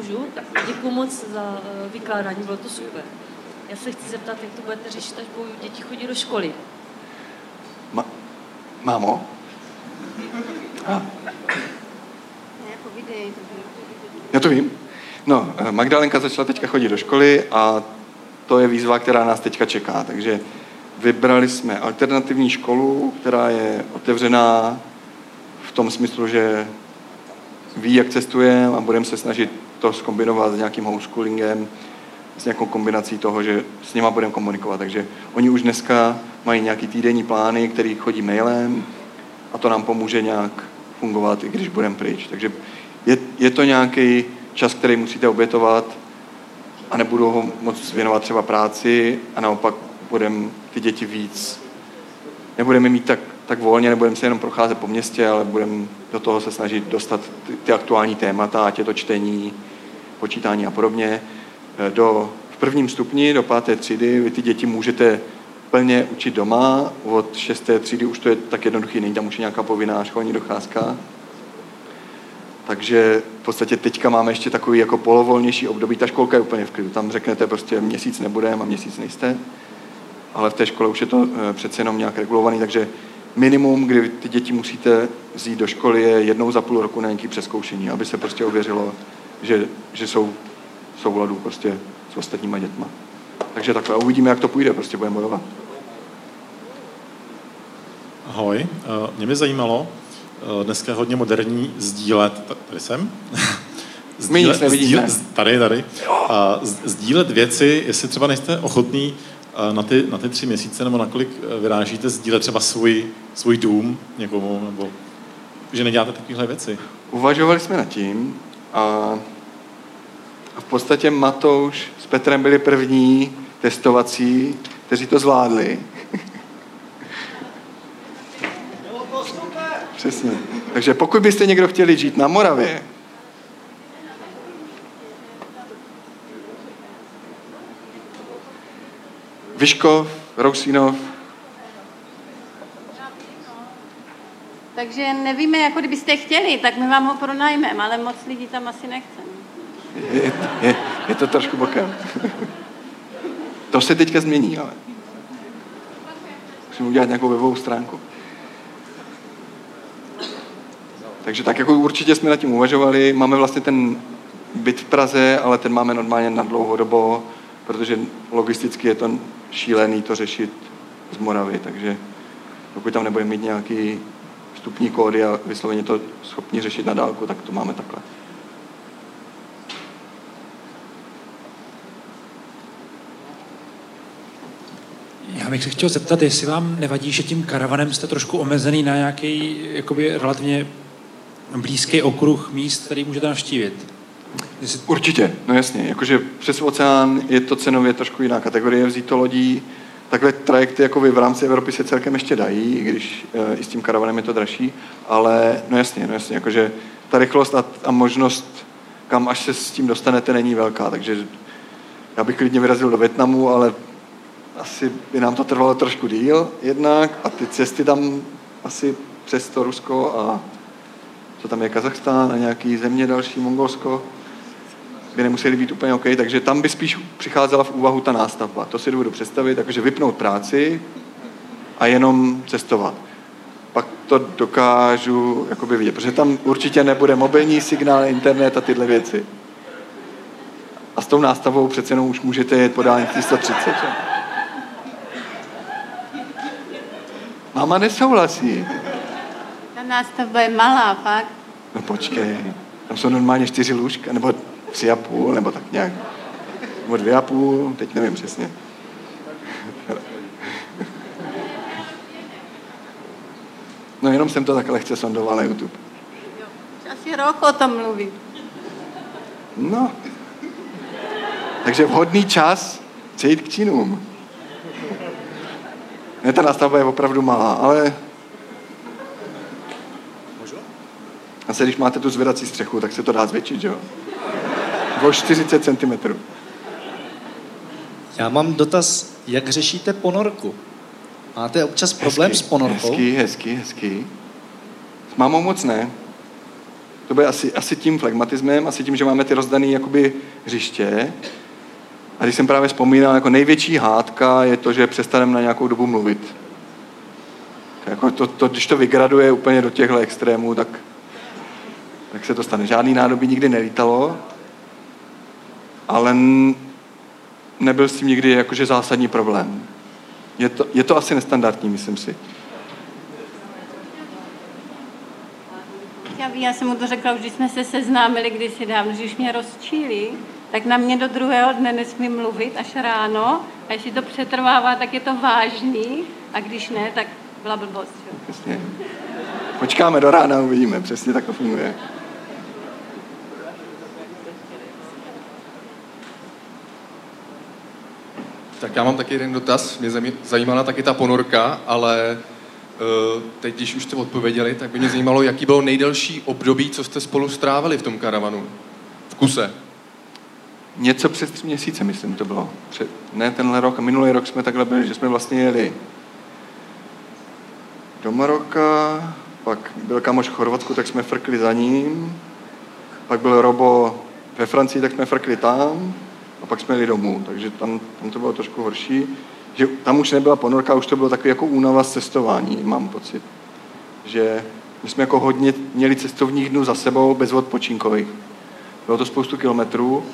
Můžu? Děkuji moc za eh, vykládání, bylo to super. Já se chci zeptat, jak to budete řešit, až budou děti chodí do školy. Ma- mámo? A, já to vím. No, eh, Magdalenka začala teďka chodit do školy a to je výzva, která nás teďka čeká. Takže vybrali jsme alternativní školu, která je otevřená v tom smyslu, že ví, jak cestujeme a budeme se snažit to skombinovat s nějakým homeschoolingem, s nějakou kombinací toho, že s nima budeme komunikovat. Takže oni už dneska mají nějaký týdenní plány, který chodí mailem a to nám pomůže nějak fungovat, i když budeme pryč. Takže je, je to nějaký čas, který musíte obětovat a nebudu ho moc věnovat třeba práci a naopak budeme ty děti víc, nebudeme mít tak, tak volně, nebudeme se jenom procházet po městě, ale budeme do toho se snažit dostat ty, ty aktuální témata, ať je to čtení, počítání a podobně. E, Do, v prvním stupni, do páté třídy, vy ty děti můžete plně učit doma, od šesté třídy už to je tak jednoduchý, není tam už nějaká povinná školní docházka. Takže v podstatě teďka máme ještě takový jako polovolnější období. Ta školka je úplně v klidu. Tam řeknete prostě měsíc nebudeme a měsíc nejste. Ale v té škole už je to eh, přece jenom nějak regulovaný, takže minimum, kdy ty děti musíte vzít do školy, je jednou za půl roku na nějaké přeskoušení, aby se prostě ověřilo, že, že jsou v souladu prostě s ostatníma dětma. Takže takhle. Uvidíme, jak to půjde, prostě budeme bojovat. Ahoj, Eh, mě by zajímalo, eh, dneska je hodně moderní sdílet, tady jsem, My nic nevidíme. sdílet, tady, tady, a sdílet věci, jestli třeba nejste ochotný eh, na ty, na ty tři měsíce, nebo nakolik vyrážíte sdílet třeba svůj, svůj dům někomu, nebo že neděláte takovéhle věci. Uvažovali jsme nad tím a, v podstatě Matouš s Petrem byli první testovací, kteří to zvládli. Přesně. Takže pokud byste někdo chtěli žít na Moravě, Vyškov, Rousínov, Takže nevíme, jako kdybyste chtěli, tak my vám ho pronajmeme, ale moc lidí tam asi nechce. je, je, je to trošku bokem. to se teďka změní, ale musím udělat nějakou webovou stránku. Takže tak jako určitě jsme nad tím uvažovali. Máme vlastně ten byt v Praze, ale ten máme normálně na dlouhodobo, protože logisticky je to šílený to řešit z Moravy, takže pokud tam nebudeme mít nějaký vstupní kódy a vysloveně to schopni řešit na dálku, tak to máme takhle. Já bych se chtěl zeptat, jestli vám nevadí, že tím karavanem jste trošku omezený na nějaký jakoby relativně blízký okruh míst, který můžete navštívit. Jestli... Určitě, no jasně. Jakože přes oceán je to cenově trošku jiná kategorie, vzít to lodí. Takhle trajekty jako v rámci Evropy se celkem ještě dají, i když e, i s tím karavanem je to dražší, ale no jasně, no jasně, jakože ta rychlost a, a možnost, kam až se s tím dostanete, není velká, takže já bych klidně vyrazil do Větnamu, ale asi by nám to trvalo trošku díl jednak a ty cesty tam asi přes to Rusko a co tam je Kazachstán a nějaký země další, Mongolsko, by nemuseli být úplně OK, takže tam by spíš přicházela v úvahu ta nástavba. To si dovedu představit, takže vypnout práci a jenom cestovat. Pak to dokážu jakoby vidět, protože tam určitě nebude mobilní signál, internet a tyhle věci. A s tou nástavou přece jenom už můžete jet po dálnici 130. Že? Mama nesouhlasí. Ta nástavba je malá, fakt. No počkej, tam jsou normálně čtyři lůžka, nebo tři a půl, nebo tak nějak. Nebo dvě a půl, teď nevím přesně. No jenom jsem to tak lehce sondoval na YouTube. Asi rok o tom mluví. No. Takže vhodný čas přejít k činům. Ne, ta nástavba je opravdu malá, ale... Asi když máte tu zvedací střechu, tak se to dá zvětšit, že jo? O 40 cm. Já mám dotaz, jak řešíte ponorku? Máte občas problém hezky, s ponorkou? Hezký, hezký, hezký. S mámou moc ne. To bude asi, asi tím flegmatismem, asi tím, že máme ty rozdané jakoby hřiště. A když jsem právě vzpomínal, jako největší hádka je to, že přestaneme na nějakou dobu mluvit. To, jako to, to, když to vygraduje úplně do těchto extrémů, tak, tak se to stane. Žádný nádobí nikdy nelítalo, ale nebyl s tím nikdy jakože zásadní problém. Je to, je to asi nestandardní, myslím si. Já, já jsem mu to řekla, už když jsme se seznámili kdysi dávno, že už mě rozčílí, tak na mě do druhého dne nesmí mluvit až ráno a jestli to přetrvává, tak je to vážný a když ne, tak byla blbost. Přesně. Počkáme do rána, uvidíme. Přesně tak to funguje. Tak já mám taky jeden dotaz. Mě zajímala taky ta ponorka, ale uh, teď, když už jste odpověděli, tak by mě zajímalo, jaký bylo nejdelší období, co jste spolu strávili v tom karavanu. V kuse. Něco přes tři měsíce, myslím, to bylo. Před, ne tenhle rok, minulý rok jsme takhle byli, že jsme vlastně jeli do Maroka, pak byl kamoš v Chorvatsku, tak jsme frkli za ním, pak byl Robo ve Francii, tak jsme frkli tam, pak jsme jeli domů, takže tam, tam to bylo trošku horší. Že tam už nebyla ponorka, už to bylo takový jako únava z cestování, mám pocit. Že my jsme jako hodně měli cestovních dnů za sebou, bez odpočinkových. Bylo to spoustu kilometrů.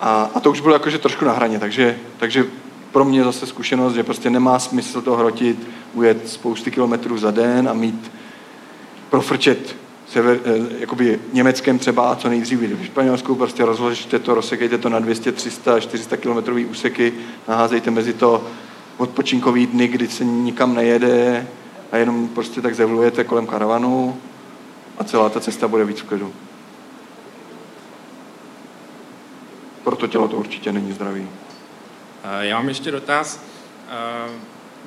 A, a to už bylo jakože trošku na hraně, takže, takže pro mě zase zkušenost, že prostě nemá smysl to hrotit, ujet spousty kilometrů za den a mít profrčet sever, eh, jakoby Německém třeba a co nejdřív v Španělsku, prostě rozložte to, rozsekejte to na 200, 300, 400 kilometrový úseky, naházejte mezi to odpočinkový dny, kdy se nikam nejede a jenom prostě tak zevlujete kolem karavanu a celá ta cesta bude víc v klidu. Pro to tělo to určitě není zdravý. Eh, Já mám ještě dotaz.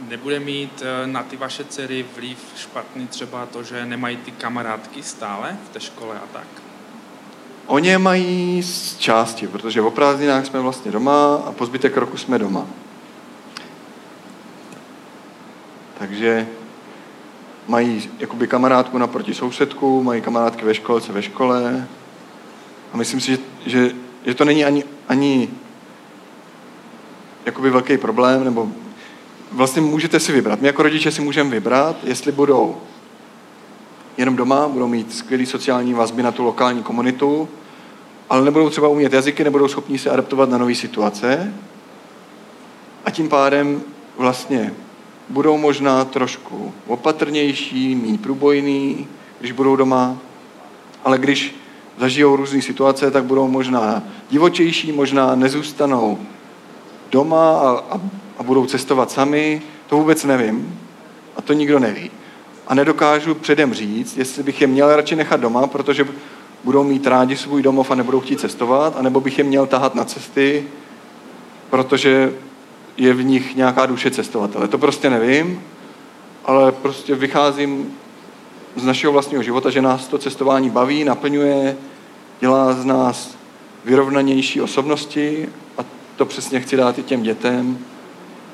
Nebude mít eh, na ty vaše dcery vliv špatný třeba to, že nemají ty kamarádky stále v té škole a tak? Oni mají z části, protože o prázdninách jsme vlastně doma a po zbytek roku jsme doma. Takže mají jakoby kamarádku naproti sousedku, mají kamarádky ve školce ve škole a myslím si, že, že, že to není ani, ani jakoby velký problém, nebo vlastně můžete si vybrat. My jako rodiče si můžeme vybrat, jestli budou jenom doma, budou mít skvělé sociální vazby na tu lokální komunitu, ale nebudou třeba umět jazyky, nebudou schopni se adaptovat na nové situace a tím pádem vlastně budou možná trošku opatrnější, méně průbojný, když budou doma, ale když zažijou různé situace, tak budou možná divočejší, možná nezůstanou doma a, a, a budou cestovat sami, to vůbec nevím. A to nikdo neví. A nedokážu předem říct, jestli bych je měl radši nechat doma, protože budou mít rádi svůj domov a nebudou chtít cestovat, anebo bych je měl tahat na cesty, protože je v nich nějaká duše cestovatele. To prostě nevím, ale prostě vycházím z našeho vlastního života, že nás to cestování baví, naplňuje, dělá z nás vyrovnanější osobnosti a to přesně chci dát i těm dětem,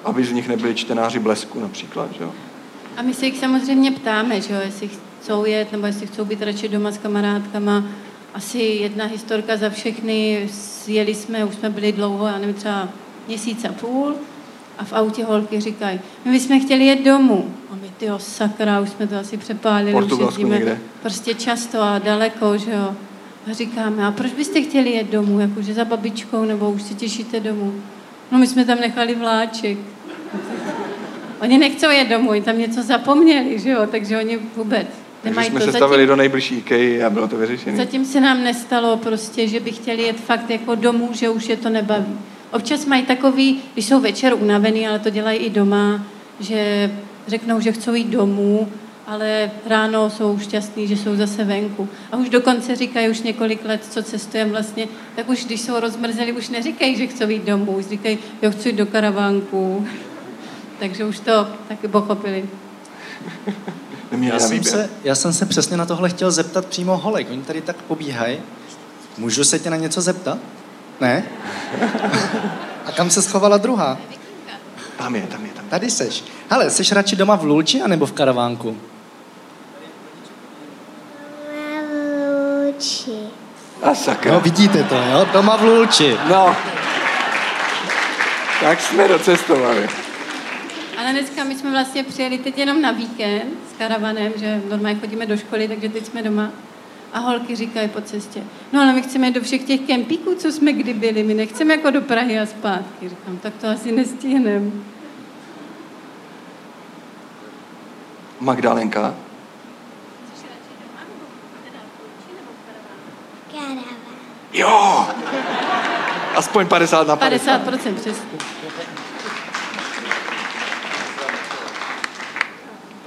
aby z nich nebyli čtenáři blesku například. Že? A my se jich samozřejmě ptáme, že jo, jestli chcou jet, nebo jestli chcou být radši doma s kamarádkama. Asi jedna historka za všechny, jeli jsme, už jsme byli dlouho, já nevím, třeba měsíc a půl, a v autě holky říkají, my bychom chtěli jet domů. A my, tyjo, sakra, už jsme to asi přepálili, už někde. prostě často a daleko, že jo. A říkáme, a proč byste chtěli jet domů, jakože za babičkou, nebo už si těšíte domů? No my jsme tam nechali vláček. Oni nechcou jet domů, oni tam něco zapomněli, že jo, takže oni vůbec nemají jsme to. se stavili zatím, do nejbližší IKEA a bylo to vyřešené. Zatím se nám nestalo prostě, že by chtěli jet fakt jako domů, že už je to nebaví. Občas mají takový, když jsou večer unavený, ale to dělají i doma, že řeknou, že chcou jít domů, ale ráno jsou šťastní, že jsou zase venku. A už dokonce říkají už několik let, co cestujeme vlastně, tak už když jsou rozmrzeli, už neříkají, že chcou jít domů, už říkají, jo, chci jít do karavánku. Takže už to taky pochopili. Já jsem, se, já jsem se přesně na tohle chtěl zeptat přímo holek. Oni tady tak pobíhají. Můžu se tě na něco zeptat? Ne? A kam se schovala druhá? Tam je, tam je, tam. Tady seš. Hele, seš radši doma v Lulči anebo v karavánku? v Lulči. A sakra. No vidíte to, jo? Doma v Lulči. No. Tak jsme docestovali. Ale dneska my jsme vlastně přijeli teď jenom na víkend s karavanem, že normálně chodíme do školy, takže teď jsme doma. A holky říkají po cestě, no ale my chceme do všech těch kempíků, co jsme kdy byli, my nechceme jako do Prahy a zpátky. Říkám, tak to asi nestihneme. Magdalenka? Jo! Aspoň 50 na 50. 50% přesně.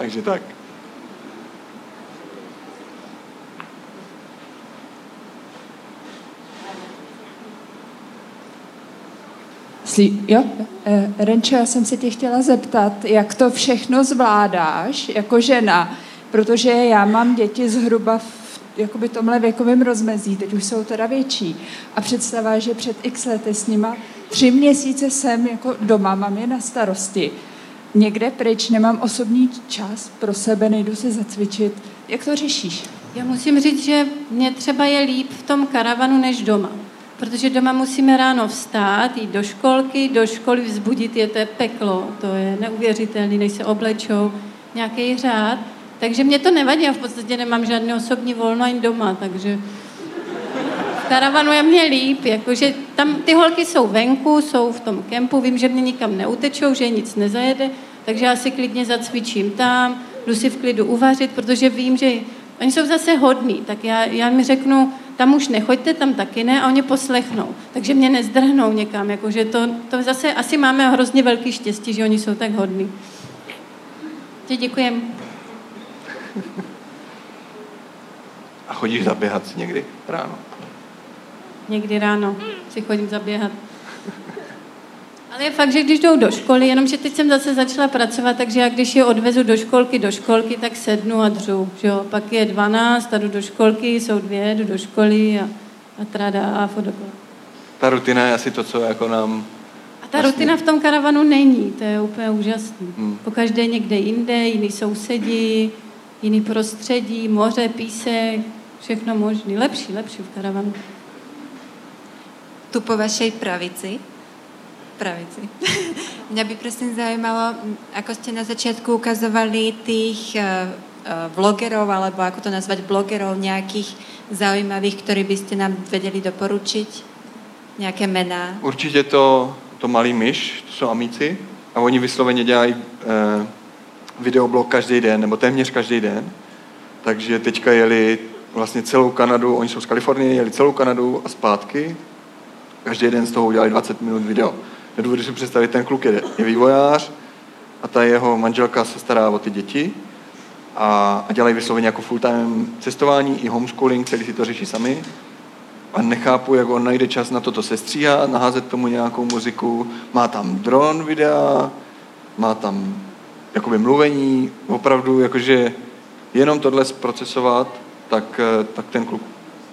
Takže tak. Slí, jo, eh, Renčo, já jsem se tě chtěla zeptat, jak to všechno zvládáš jako žena, protože já mám děti zhruba v jakoby tomhle věkovém rozmezí, teď už jsou teda větší. A představa, že před x lety s nima tři měsíce jsem jako doma, mám je na starosti. Někde pryč, nemám osobní čas pro sebe, nejdu si zacvičit. Jak to řešíš? Já musím říct, že mě třeba je líp v tom karavanu než doma. Protože doma musíme ráno vstát, jít do školky, do školy vzbudit je to peklo, to je neuvěřitelné, než se oblečou, nějaký řád. Takže mě to nevadí, já v podstatě nemám žádné osobní volno ani doma, takže karavanu je mě líp, jakože tam ty holky jsou venku, jsou v tom kempu, vím, že mě nikam neutečou, že nic nezajede, takže já si klidně zacvičím tam, jdu si v klidu uvařit, protože vím, že oni jsou zase hodní, tak já, já mi řeknu, tam už nechoďte, tam taky ne, a oni poslechnou. Takže mě nezdrhnou někam, jakože to, to zase asi máme hrozně velký štěstí, že oni jsou tak hodní. Tě děkujem. A chodíš zaběhat někdy ráno? Někdy ráno si chodím zaběhat. Ale je fakt, že když jdou do školy, jenomže teď jsem zase začala pracovat, takže já když je odvezu do školky, do školky, tak sednu a dřu. Že jo? Pak je 12 a jdu do školky, jsou dvě, jdu do školy a, a trada a fodokola. Ta rutina je asi to, co jako nám... A ta vlastně... rutina v tom karavanu není, to je úplně úžasné. Hmm. Po každé někde jinde, jiný sousedí, jiný prostředí, moře, písek, všechno možné. Lepší, lepší v karavanu. Tu po vašej pravici pravici. Mňa by prosím zaujímalo, ako ste na začiatku ukazovali tých vlogerov, alebo ako to nazvať, blogerov nejakých zaujímavých, ktorí by ste nám vedeli doporučiť? Nějaké jména? Určitě to, to malý myš, to jsou amíci, a oni vysloveně dělají eh, videoblog každý den, nebo téměř každý den. Takže teďka jeli vlastně celou Kanadu, oni jsou z Kalifornie, jeli celou Kanadu a zpátky. Každý den z toho udělali 20 minut video. Nedovedu si představit, ten kluk je, je vývojář a ta jeho manželka se stará o ty děti a, a dělají vysloveně jako full-time cestování i homeschooling, celý si to řeší sami. A nechápu, jak on najde čas na toto sestříhat, naházet tomu nějakou muziku. Má tam dron videa, má tam jakoby mluvení, opravdu jakože jenom tohle zprocesovat, tak, eh, tak ten kluk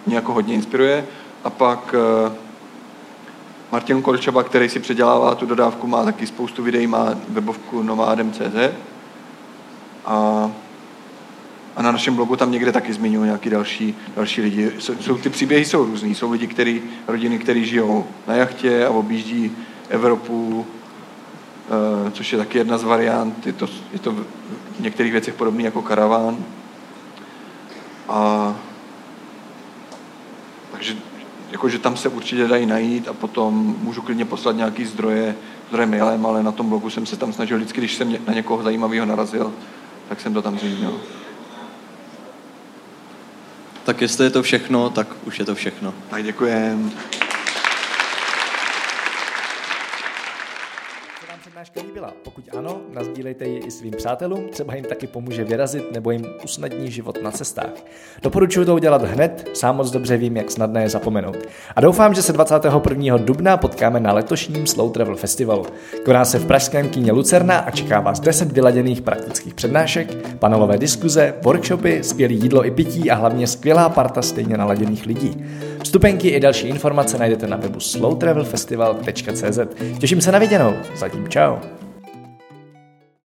mě jako hodně inspiruje. A pak eh, Martin Kolčaba, který si předělává tu dodávku, má taky spoustu videí, má webovku nomádem.cz a, a na našem blogu tam někde taky zmiňuji nějaký další, další lidi. Jsou, ty příběhy jsou různý. Jsou lidi, který, rodiny, které žijou na jachtě a objíždí Evropu, uh, což je taky jedna z variant. Je to, je to v některých věcech podobný jako karaván. A takže jakože tam se určitě dají najít a potom můžu klidně poslat nějaký zdroje, zdroje mailem, ale na tom blogu jsem se tam snažil vždycky, když jsem na někoho zajímavého narazil, tak jsem to tam zmínil. Tak jestli je to všechno, tak už je to všechno. Tak děkujem. Přednáška líbila? Pokud ano, nazdílejte ji i svým přátelům, třeba jim taky pomůže vyrazit nebo jim usnadní život na cestách. Doporučuji to udělat hned, sám moc dobře vím, jak snadné je zapomenout. A doufám, že se 21. dubna potkáme na letošním Slow Travel Festivalu. Koná se v pražském kíně Lucerna a čeká vás 10 vyladěných praktických přednášek, panelové diskuze, workshopy, skvělé jídlo i pití a hlavně skvělá parta stejně naladěných lidí. Vstupenky i další informace najdete na webu slowtravelfestival.cz. Těším se na viděnou. Zatím čau.